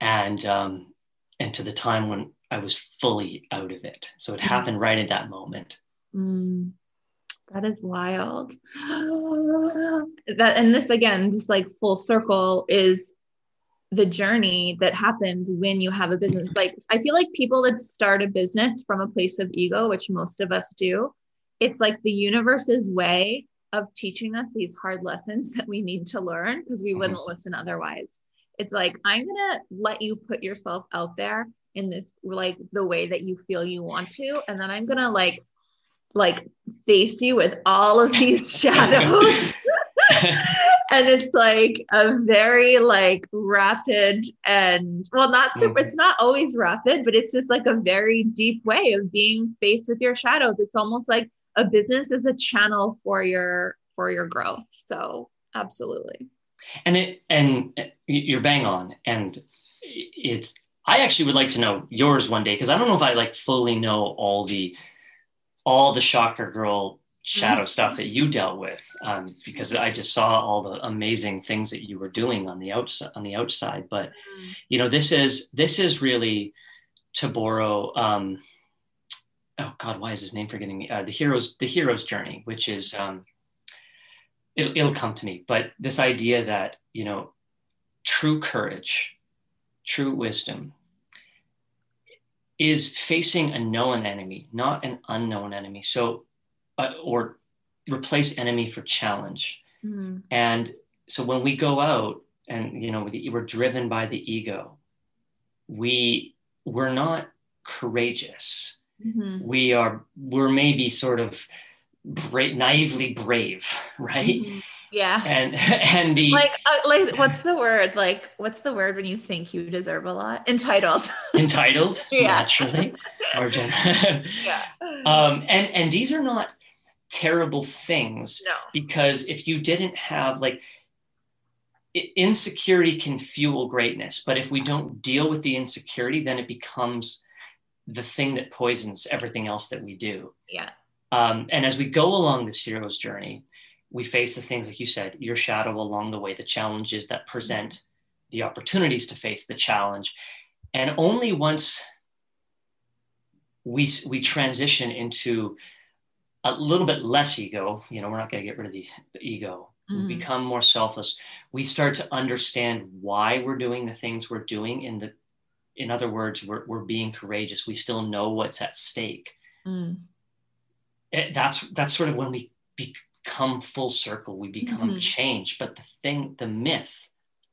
S2: and, um, and to the time when I was fully out of it. So it happened right at that moment.
S1: Mm, that is wild. [gasps] that, and this again, just like full circle is the journey that happens when you have a business. Like, I feel like people that start a business from a place of ego, which most of us do, it's like the universe's way of teaching us these hard lessons that we need to learn because we wouldn't mm-hmm. listen otherwise. It's like, I'm going to let you put yourself out there in this, like the way that you feel you want to. And then I'm going to like, like face you with all of these [laughs] shadows [laughs] and it's like a very like rapid and well not super mm-hmm. it's not always rapid but it's just like a very deep way of being faced with your shadows. It's almost like a business is a channel for your for your growth. So absolutely.
S2: And it and you're bang on. And it's i actually would like to know yours one day because i don't know if i like fully know all the all the Chakra Girl shadow mm-hmm. stuff that you dealt with um, because I just saw all the amazing things that you were doing on the outside on the outside but mm-hmm. you know this is this is really to borrow um, oh god why is his name forgetting me uh, the heroes the hero's journey which is um, it'll, it'll come to me but this idea that you know true courage true wisdom is facing a known enemy not an unknown enemy so uh, or replace enemy for challenge. Mm-hmm. And so when we go out and you know we're driven by the ego, we we're not courageous. Mm-hmm. We are we're maybe sort of bra- naively brave, [laughs] right? Mm-hmm.
S1: Yeah.
S2: And [laughs] and the
S1: like uh, like what's the word? Like what's the word when you think you deserve a lot? Entitled. [laughs]
S2: Entitled, yeah. naturally. Or yeah. Um and and these are not terrible things
S1: no.
S2: because if you didn't have like insecurity can fuel greatness but if we don't deal with the insecurity then it becomes the thing that poisons everything else that we do.
S1: Yeah.
S2: Um, and as we go along this hero's journey we face the things like you said your shadow along the way the challenges that present the opportunities to face the challenge. And only once we we transition into a little bit less ego you know we're not going to get rid of the, the ego mm. we become more selfless we start to understand why we're doing the things we're doing in the in other words we're, we're being courageous we still know what's at stake mm. it, that's that's sort of when we become full circle we become mm-hmm. change but the thing the myth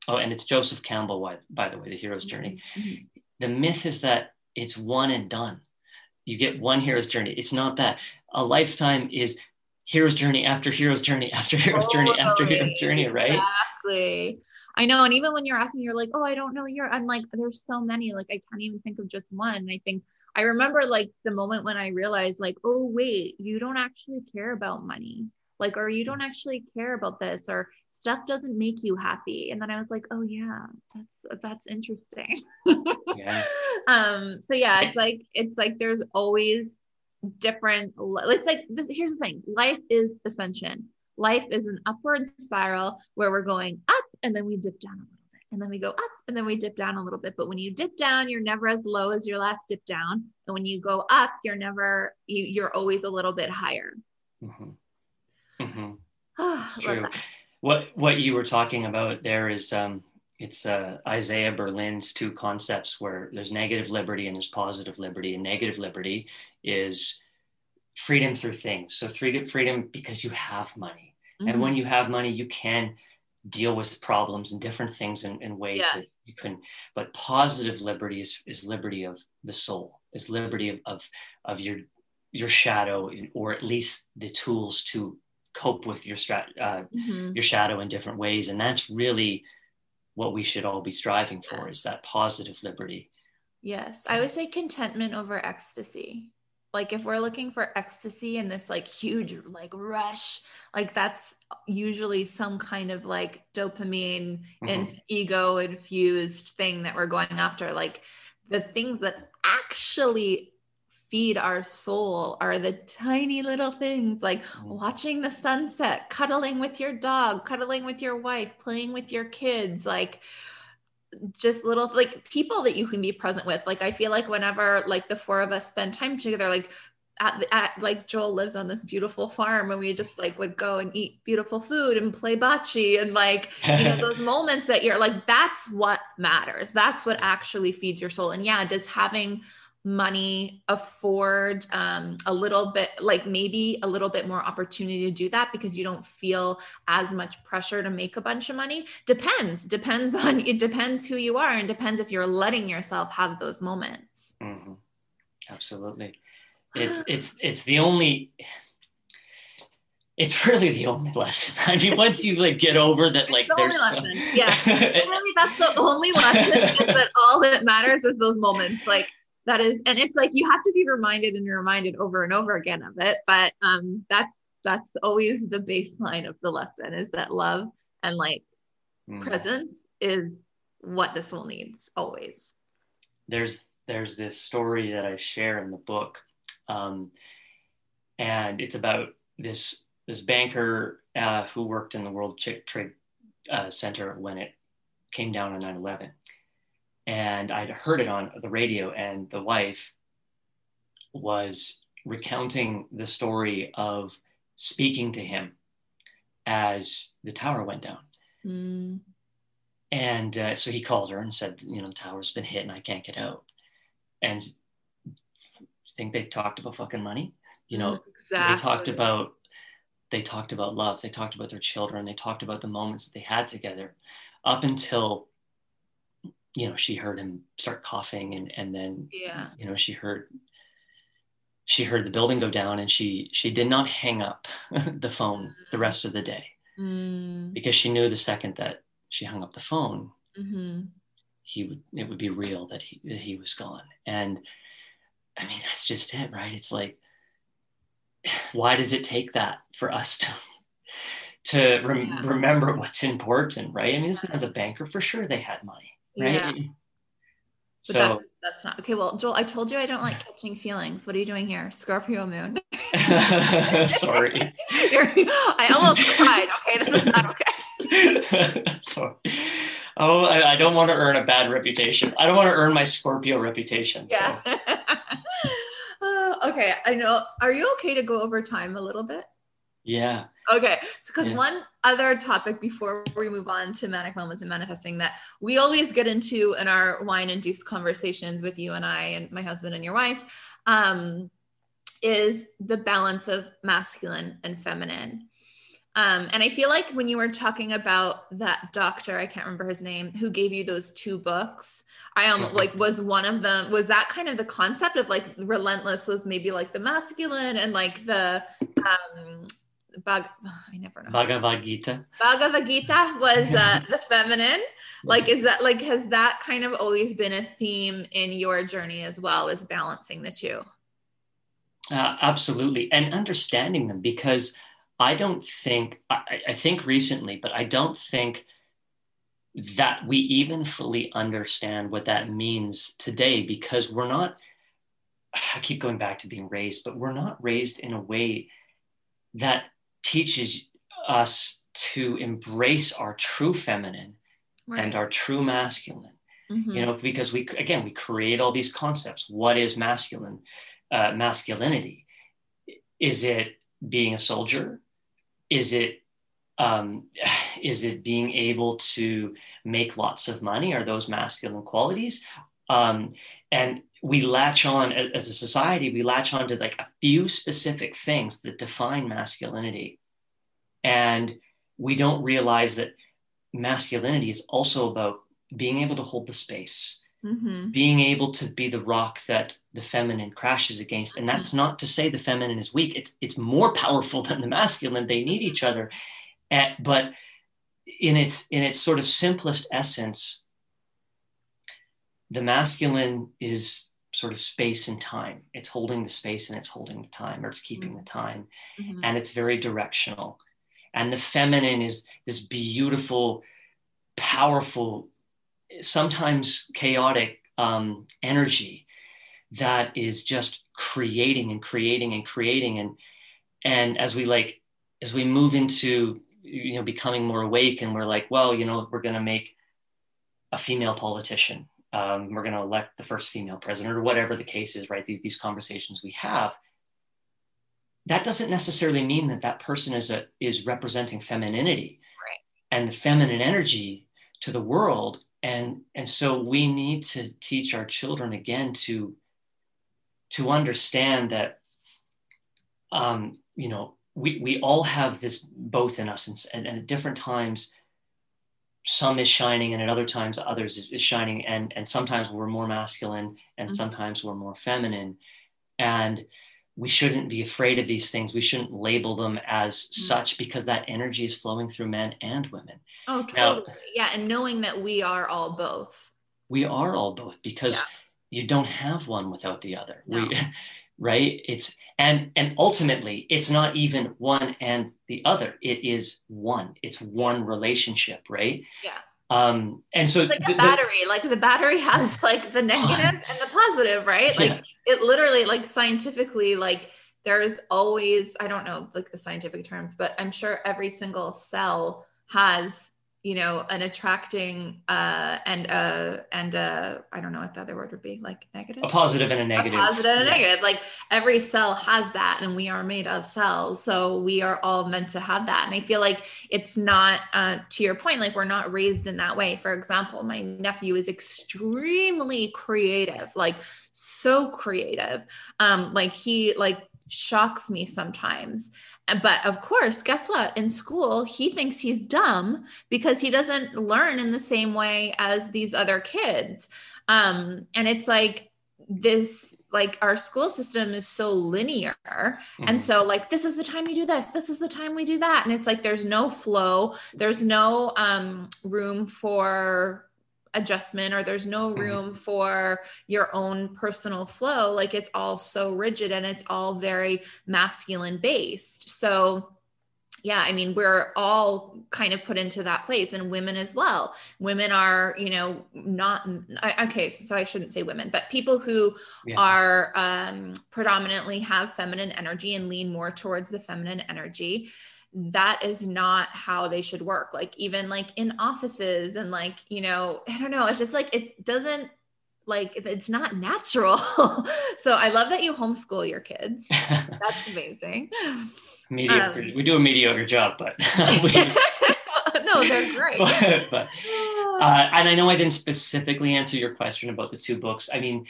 S2: oh and it's joseph campbell by, by the way the hero's journey mm-hmm. the myth is that it's one and done you get one hero's journey. It's not that. A lifetime is hero's journey after hero's journey after hero's totally. journey after hero's journey, right?
S1: Exactly. I know. And even when you're asking, you're like, oh, I don't know. You're, I'm like, there's so many. Like, I can't even think of just one. And I think I remember like the moment when I realized, like, oh, wait, you don't actually care about money like or you don't actually care about this or stuff doesn't make you happy and then i was like oh yeah that's that's interesting yeah. [laughs] um so yeah it's like it's like there's always different it's like this, here's the thing life is ascension life is an upward spiral where we're going up and then we dip down a little bit and then we go up and then we dip down a little bit but when you dip down you're never as low as your last dip down and when you go up you're never you, you're always a little bit higher mm-hmm.
S2: Mm-hmm. [sighs] It's true. What what you were talking about there is um, it's uh, Isaiah Berlin's two concepts where there's negative liberty and there's positive liberty. And negative liberty is freedom through things. So freedom, freedom because you have money, mm-hmm. and when you have money, you can deal with problems and different things in, in ways yeah. that you can. But positive liberty is, is liberty of the soul, is liberty of, of, of your your shadow, or at least the tools to cope with your strat, uh, mm-hmm. your shadow in different ways, and that's really what we should all be striving for is that positive liberty.
S1: Yes, I would say contentment over ecstasy. Like if we're looking for ecstasy and this like huge like rush, like that's usually some kind of like dopamine mm-hmm. and ego infused thing that we're going after. Like the things that actually feed our soul are the tiny little things like mm. watching the sunset, cuddling with your dog, cuddling with your wife, playing with your kids, like just little like people that you can be present with. Like I feel like whenever like the four of us spend time together, like at, at like Joel lives on this beautiful farm and we just like would go and eat beautiful food and play bocce and like you know [laughs] those moments that you're like that's what matters that's what actually feeds your soul and yeah does having money afford um, a little bit like maybe a little bit more opportunity to do that because you don't feel as much pressure to make a bunch of money depends depends [laughs] on it depends who you are and depends if you're letting yourself have those moments mm-hmm.
S2: absolutely [sighs] it's it's it's the only it's really the only [laughs] lesson. I mean, once you like get over that, like
S1: the
S2: there's
S1: only lesson. yeah, [laughs] really, that's the only lesson. is that all that matters is those moments. Like that is and it's like you have to be reminded and reminded over and over again of it but um that's that's always the baseline of the lesson is that love and like mm. presence is what the soul needs always
S2: there's there's this story that i share in the book um, and it's about this this banker uh, who worked in the world trade uh, center when it came down on 9-11 and I'd heard it on the radio, and the wife was recounting the story of speaking to him as the tower went down. Mm. And uh, so he called her and said, You know, the tower's been hit and I can't get out. And I think they talked about fucking money? You know, exactly. they talked about they talked about love, they talked about their children, they talked about the moments that they had together up until you know, she heard him start coughing and, and then,
S1: yeah.
S2: you know, she heard, she heard the building go down and she, she did not hang up [laughs] the phone the mm. rest of the day mm. because she knew the second that she hung up the phone, mm-hmm. he would, it would be real that he, that he was gone. And I mean, that's just it, right? It's like, [sighs] why does it take that for us to to rem- yeah. remember what's important, right? I mean, this man's a banker for sure. They had money, right? Yeah.
S1: so that's, that's, not okay. Well, Joel, I told you I don't like catching feelings. What are you doing here? Scorpio moon. [laughs] [laughs]
S2: Sorry.
S1: I almost cried. Okay, this is not okay. [laughs]
S2: Sorry. oh, I, I, don't want to earn a bad reputation. I don't want to earn my Scorpio reputation. So.
S1: Yeah. uh, okay. I know. Are you okay to go over time a little bit?
S2: Yeah.
S1: Okay. So, because yeah. one other topic before we move on to manic moments and manifesting that we always get into in our wine induced conversations with you and I and my husband and your wife um, is the balance of masculine and feminine. Um, and I feel like when you were talking about that doctor, I can't remember his name, who gave you those two books, I am um, like was one of them. Was that kind of the concept of like relentless was maybe like the masculine and like the um Bag, [sighs] I never know.
S2: Bhagavad Gita.
S1: Bhagavad Gita was uh, [laughs] the feminine. Like, is that like has that kind of always been a theme in your journey as well as balancing the two?
S2: Uh, absolutely, and understanding them because I don't think, I, I think recently, but I don't think that we even fully understand what that means today because we're not, [sighs] I keep going back to being raised, but we're not raised in a way that teaches us to embrace our true feminine right. and our true masculine. Mm-hmm. You know, because we again we create all these concepts. What is masculine? Uh, masculinity? Is it being a soldier? is it um, [sighs] is it being able to make lots of money? Are those masculine qualities? Um, and we latch on as a society, we latch on to like a few specific things that define masculinity. And we don't realize that masculinity is also about being able to hold the space, mm-hmm. being able to be the rock that the feminine crashes against. And that's not to say the feminine is weak. It's it's more powerful [laughs] than the masculine. They need each other. At, but in its in its sort of simplest essence, the masculine is sort of space and time. It's holding the space and it's holding the time, or it's keeping the time. Mm-hmm. And it's very directional. And the feminine is this beautiful, powerful sometimes chaotic um, energy that is just creating and creating and creating and and as we like as we move into you know becoming more awake and we're like well you know we're going to make a female politician um, we're going to elect the first female president or whatever the case is right these these conversations we have that doesn't necessarily mean that that person is a is representing femininity
S1: right.
S2: and the feminine energy to the world and and so we need to teach our children again to to understand that um, you know we we all have this both in us and, and, and, at different times some is shining and at other times others is, is shining and and sometimes we're more masculine and mm-hmm. sometimes we're more feminine and we shouldn't be afraid of these things. We shouldn't label them as mm-hmm. such because that energy is flowing through men and women.
S1: Oh, totally. Now, yeah. And knowing that we are all both.
S2: We are all both because yeah. you don't have one without the other. No. We, [laughs] right? It's and and ultimately it's not even one and the other. It is one. It's one relationship, right?
S1: Yeah.
S2: Um, and so
S1: like the, a battery, the, like the battery [laughs] has like the negative [laughs] and the positive, right? Like yeah. it literally, like scientifically, like there's always, I don't know like the scientific terms, but I'm sure every single cell has you know an attracting uh and uh and uh i don't know what the other word would be like negative?
S2: A positive and a negative.
S1: a positive and a negative. Like every cell has that and we are made of cells so we are all meant to have that. And i feel like it's not uh to your point like we're not raised in that way. For example my nephew is extremely creative like so creative. Um like he like shocks me sometimes. But of course, guess what? In school, he thinks he's dumb because he doesn't learn in the same way as these other kids. Um, and it's like this like our school system is so linear mm-hmm. and so like this is the time you do this this is the time we do that and it's like there's no flow there's no um room for adjustment or there's no mm-hmm. room for your own personal flow like it's all so rigid and it's all very masculine based so yeah i mean we're all kind of put into that place and women as well women are you know not okay so i shouldn't say women but people who yeah. are um, predominantly have feminine energy and lean more towards the feminine energy that is not how they should work. Like even like in offices and like, you know, I don't know, it's just like it doesn't like it's not natural. [laughs] so I love that you homeschool your kids. [laughs] That's amazing.
S2: Mediocre. Um, we do a mediocre job, but [laughs] we,
S1: no, they're great.
S2: But, but [sighs] uh, and I know I didn't specifically answer your question about the two books. I mean,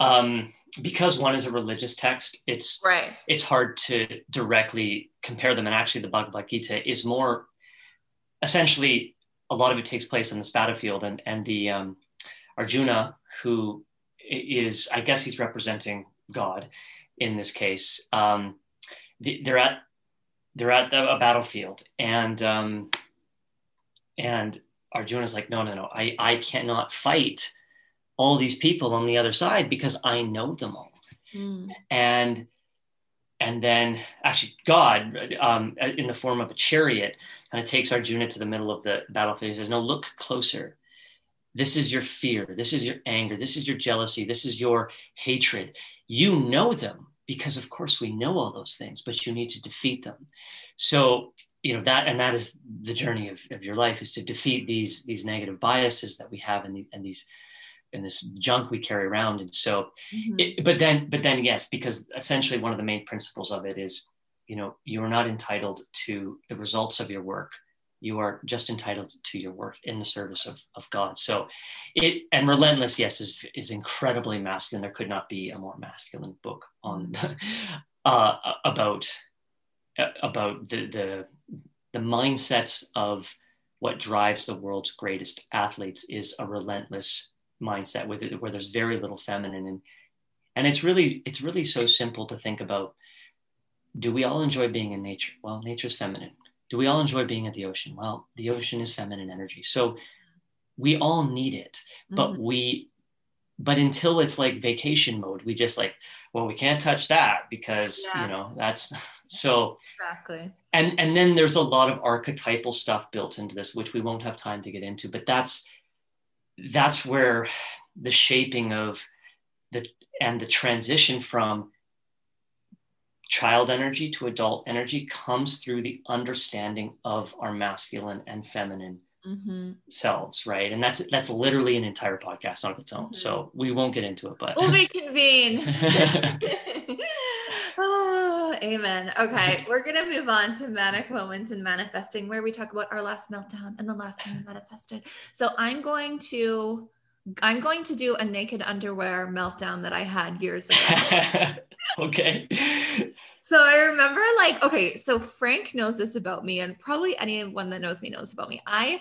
S2: um, because one is a religious text, it's
S1: right.
S2: It's hard to directly compare them. And actually, the Bhagavad Gita is more essentially a lot of it takes place on this battlefield, and and the um, Arjuna, who is, I guess, he's representing God in this case. Um, they're at they're at the, a battlefield, and um, and Arjuna's like, no, no, no, I I cannot fight all these people on the other side because I know them all. Mm. And and then actually God, um, in the form of a chariot, kind of takes Arjuna to the middle of the battlefield. He says, "No, look closer. This is your fear. This is your anger. This is your jealousy. This is your hatred. You know them because, of course, we know all those things, but you need to defeat them. So you know that and that is the journey of, of your life is to defeat these these negative biases that we have and, the, and these and this junk we carry around. And so mm-hmm. it, but then but then yes because essentially one of the main principles of it is you know you are not entitled to the results of your work. You are just entitled to your work in the service of, of god. So it and relentless yes is is incredibly masculine. There could not be a more masculine book on [laughs] uh, about uh, about the the the mindsets of what drives the world's greatest athletes is a relentless mindset with it where there's very little feminine. And and it's really it's really so simple to think about do we all enjoy being in nature? Well nature's feminine. Do we all enjoy being at the ocean? Well the ocean is feminine energy. So we all need it but mm-hmm. we but until it's like vacation mode we just like well we can't touch that because yeah. you know that's [laughs] so
S1: exactly.
S2: And and then there's a lot of archetypal stuff built into this which we won't have time to get into but that's that's where the shaping of the and the transition from child energy to adult energy comes through the understanding of our masculine and feminine mm-hmm. selves right and that's that's literally an entire podcast on its own mm-hmm. so we won't get into it but
S1: we'll reconvene [laughs] [laughs] [laughs] oh, amen okay we're gonna move on to manic moments and manifesting where we talk about our last meltdown and the last time we manifested so i'm going to i'm going to do a naked underwear meltdown that i had years ago [laughs]
S2: okay
S1: so I remember like, okay, so Frank knows this about me, and probably anyone that knows me knows about me. I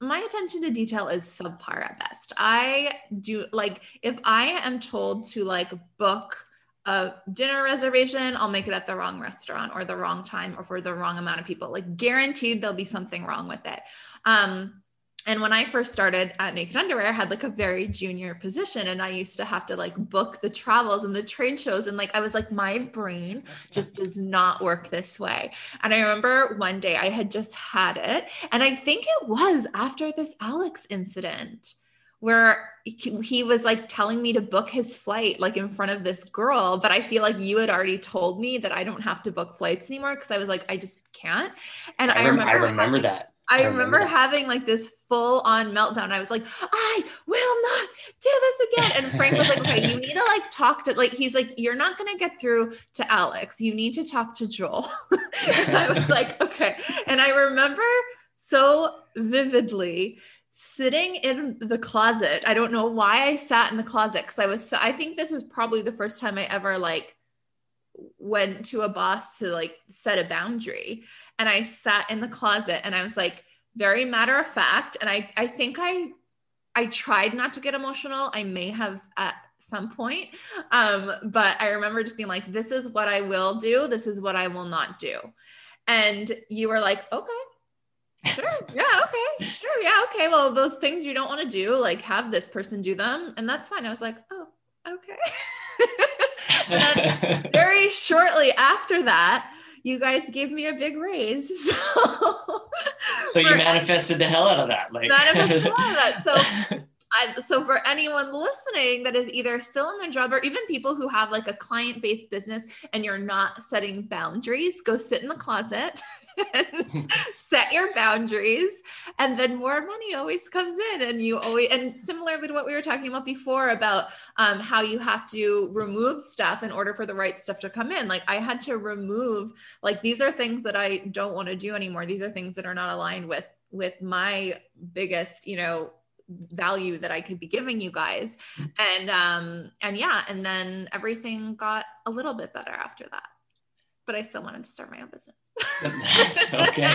S1: my attention to detail is subpar at best. I do like if I am told to like book a dinner reservation, I'll make it at the wrong restaurant or the wrong time or for the wrong amount of people. Like guaranteed there'll be something wrong with it. Um and when I first started at Naked Underwear, I had like a very junior position and I used to have to like book the travels and the trade shows. And like, I was like, my brain just [laughs] does not work this way. And I remember one day I had just had it. And I think it was after this Alex incident where he was like telling me to book his flight like in front of this girl but i feel like you had already told me that i don't have to book flights anymore because i was like i just can't and i,
S2: I remember, I remember having, that
S1: I, remember, remember having like this full on meltdown. I was like, I will not do this again. And Frank was like, okay, you need to like talk to like he's like, you're not gonna get through to Alex. You need to talk to Joel. [laughs] and I was [laughs] like, okay. And I remember so vividly sitting in the closet. I don't know why I sat in the closet because I was I think this was probably the first time I ever like went to a boss to like set a boundary and I sat in the closet and I was like very matter of fact and I I think I I tried not to get emotional. I may have at some point. Um, but I remember just being like, this is what I will do. This is what I will not do. And you were like, okay, sure. Yeah. Okay. Sure. Yeah. Okay. Well, those things you don't want to do, like have this person do them. And that's fine. I was like, oh, okay. [laughs] [laughs] very shortly after that, you guys gave me a big raise. [laughs] So,
S2: so you manifested the hell out of that. Like
S1: manifested a lot of that. So I, so for anyone listening that is either still in their job or even people who have like a client-based business and you're not setting boundaries, go sit in the closet [laughs] and [laughs] set your boundaries and then more money always comes in and you always and similarly to what we were talking about before about um, how you have to remove stuff in order for the right stuff to come in. Like i had to remove like these are things that i don't want to do anymore. These are things that are not aligned with with my biggest you know value that I could be giving you guys. And um and yeah, and then everything got a little bit better after that but I still wanted to start my own business. [laughs]
S2: okay.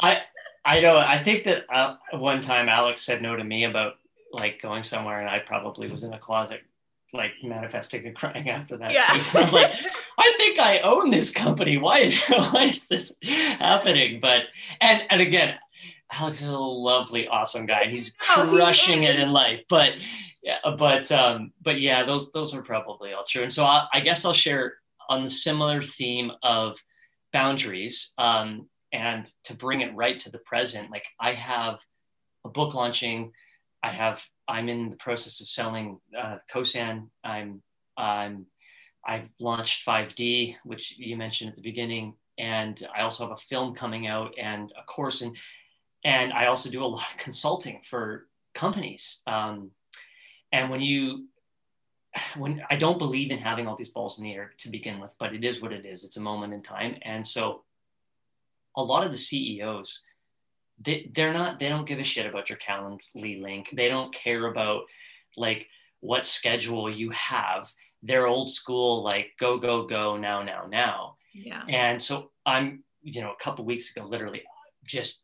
S2: I I know. I think that uh, one time Alex said no to me about like going somewhere, and I probably was in a closet, like manifesting and crying after that.
S1: Yeah.
S2: I'm like, I think I own this company. Why is [laughs] why is this happening? But and and again, Alex is a lovely, awesome guy, and he's [laughs] oh, crushing it in life. But yeah, but um, but yeah, those those are probably all true. And so I, I guess I'll share on the similar theme of boundaries um, and to bring it right to the present like i have a book launching i have i'm in the process of selling uh, kosan i'm i'm i've launched 5d which you mentioned at the beginning and i also have a film coming out and a course and and i also do a lot of [laughs] consulting for companies um, and when you [sighs] when I don't believe in having all these balls in the air to begin with, but it is what it is. It's a moment in time. And so a lot of the CEOs, they, they're not, they don't give a shit about your Calendly link. They don't care about like what schedule you have. They're old school, like go, go, go now, now, now.
S1: Yeah.
S2: And so I'm, you know, a couple weeks ago, literally just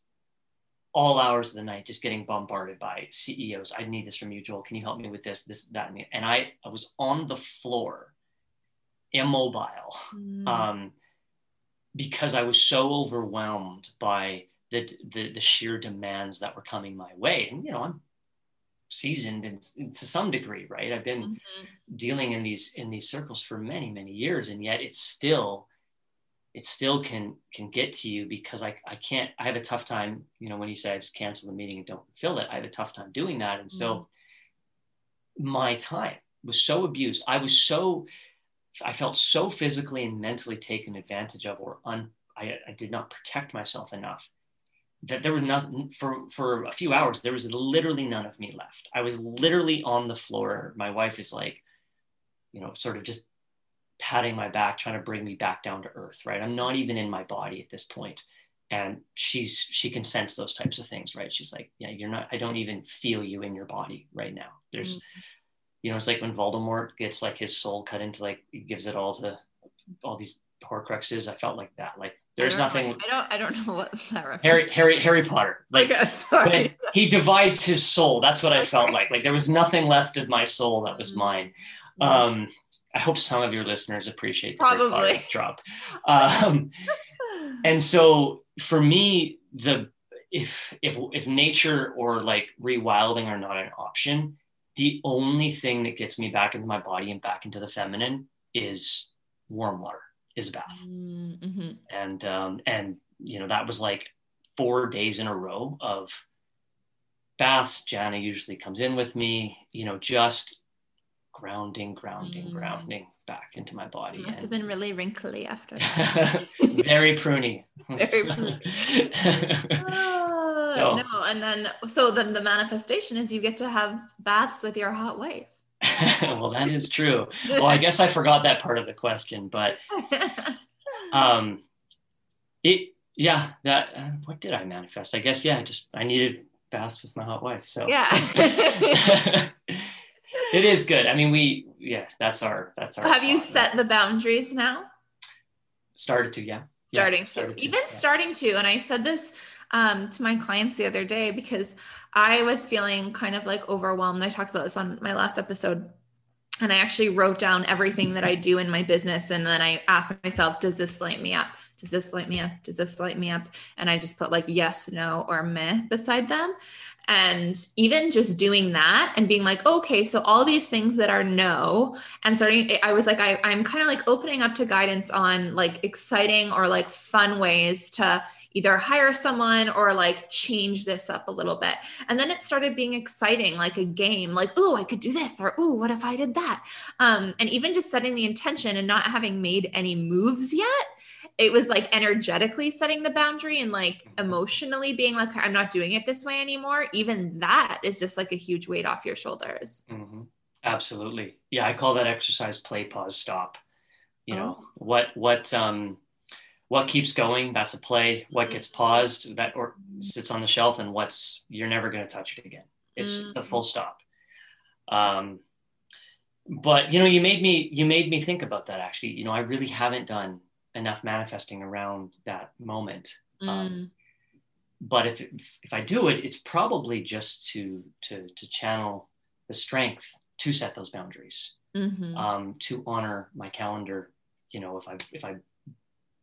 S2: all hours of the night just getting bombarded by CEOs. I need this from you, Joel. Can you help me with this, this, that, and, and I, I was on the floor, immobile, mm. um, because I was so overwhelmed by the, the, the sheer demands that were coming my way. And you know, I'm seasoned in, in to some degree, right? I've been mm-hmm. dealing in these in these circles for many many years, and yet it's still it still can can get to you because I, I can't I have a tough time you know when you say I just cancel the meeting and don't fill it I have a tough time doing that. And so mm-hmm. my time was so abused. I was so I felt so physically and mentally taken advantage of or un, I, I did not protect myself enough that there was nothing for for a few hours there was literally none of me left. I was literally on the floor. My wife is like you know sort of just patting my back, trying to bring me back down to earth, right? I'm not even in my body at this point. And she's she can sense those types of things, right? She's like, yeah, you're not, I don't even feel you in your body right now. There's, mm-hmm. you know, it's like when Voldemort gets like his soul cut into like he gives it all to all these horcruxes. I felt like that. Like there's
S1: I
S2: nothing.
S1: I don't. I don't know what that
S2: Harry Harry Harry Potter.
S1: Like okay, sorry.
S2: he divides his soul. That's what I okay. felt like. Like there was nothing left of my soul that was mm-hmm. mine. Mm-hmm. Um, I hope some of your listeners appreciate the
S1: probably
S2: drop. Um, [laughs] and so for me, the if if if nature or like rewilding are not an option, the only thing that gets me back into my body and back into the feminine is warm water, is a bath. Mm-hmm. And um, and you know that was like four days in a row of baths. Jana usually comes in with me, you know, just grounding, grounding, mm. grounding back into my body.
S1: It must and have been really wrinkly after [laughs] [laughs]
S2: Very pruny.
S1: Very pruny. oh, [laughs] so. No, and then so then the manifestation is you get to have baths with your hot wife.
S2: well, that is true. Well, I guess I forgot that part of the question, but um, it yeah that uh, what did I manifest? I guess yeah, just I needed baths with my hot wife. So
S1: yeah
S2: it is good. I mean, we yeah, that's our that's our.
S1: Have you set the boundaries now?
S2: Started to, yeah.
S1: Starting yeah, to, started even to, starting to, and I said this um, to my clients the other day because I was feeling kind of like overwhelmed. I talked about this on my last episode. And I actually wrote down everything that I do in my business. And then I asked myself, does this light me up? Does this light me up? Does this light me up? And I just put like yes, no, or meh beside them. And even just doing that and being like, okay, so all these things that are no, and starting, I was like, I, I'm kind of like opening up to guidance on like exciting or like fun ways to either hire someone or like change this up a little bit. And then it started being exciting, like a game, like, oh, I could do this, or oh, what if I did that? Um, and even just setting the intention and not having made any moves yet, it was like energetically setting the boundary and like emotionally being like, I'm not doing it this way anymore. Even that is just like a huge weight off your shoulders.
S2: Mm-hmm. Absolutely. Yeah. I call that exercise play, pause, stop. You know, oh. what, what, um, what keeps going that's a play what gets mm-hmm. paused that or sits on the shelf and what's you're never going to touch it again it's mm-hmm. the full stop um, but you know you made me you made me think about that actually you know i really haven't done enough manifesting around that moment um, mm. um, but if if i do it it's probably just to to to channel the strength to set those boundaries mm-hmm. um, to honor my calendar you know if i if i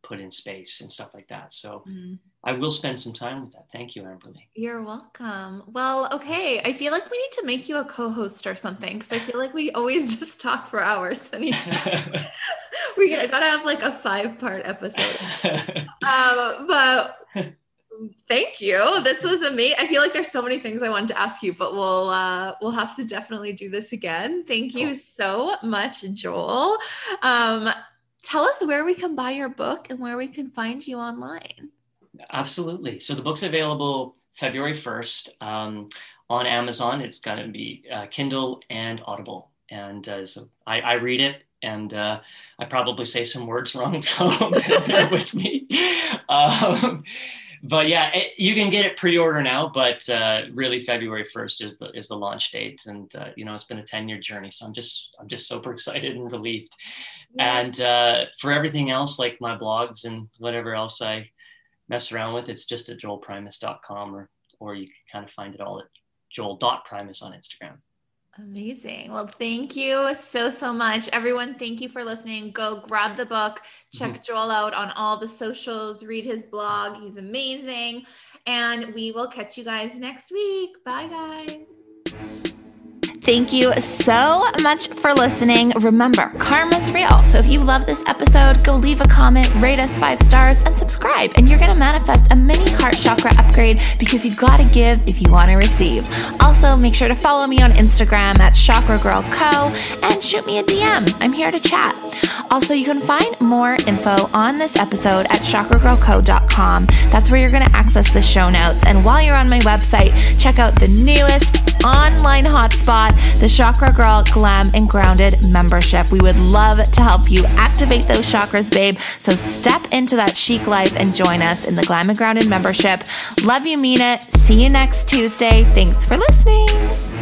S2: put in space and stuff like that. So mm. I will spend some time with that. Thank you, Amberly.
S1: You're welcome. Well, okay. I feel like we need to make you a co-host or something because I feel like we always [laughs] just talk for hours anytime. [laughs] we gotta have like a five-part episode. [laughs] um, but thank you. This was amazing. I feel like there's so many things I wanted to ask you, but we'll uh, we'll have to definitely do this again. Thank you so much, Joel. Um, tell us where we can buy your book and where we can find you online.
S2: Absolutely. So the book's available February 1st um, on Amazon. It's going to be uh, Kindle and Audible. And uh, so I, I, read it and uh, I probably say some words [laughs] wrong, so bear with me. [laughs] Um, but yeah, it, you can get it pre-order now, but uh, really February 1st is the is the launch date, and uh, you know it's been a 10 year journey, so I'm just I'm just super [laughs] excited and relieved. Yeah. And uh, for everything else, like my blogs and whatever else I mess around with, it's just at joelprimus.com, or or you can kind of find it all at joel.primus on Instagram.
S1: Amazing. Well, thank you so, so much. Everyone, thank you for listening. Go grab the book, check mm-hmm. Joel out on all the socials, read his blog. He's amazing. And we will catch you guys next week. Bye, guys. Thank you so much for listening. Remember, karma's real. So if you love this episode, go leave a comment, rate us five stars, and subscribe. And you're going to manifest a mini heart chakra upgrade because you've got to give if you want to receive. Also, make sure to follow me on Instagram at Chakra Girl Co. and shoot me a DM. I'm here to chat. Also, you can find more info on this episode at chakragirlco.com. That's where you're going to access the show notes. And while you're on my website, check out the newest online hotspot the Chakra Girl Glam and Grounded membership. We would love to help you activate those chakras, babe. So step into that chic life and join us in the Glam and Grounded membership. Love you, mean it. See you next Tuesday. Thanks for listening.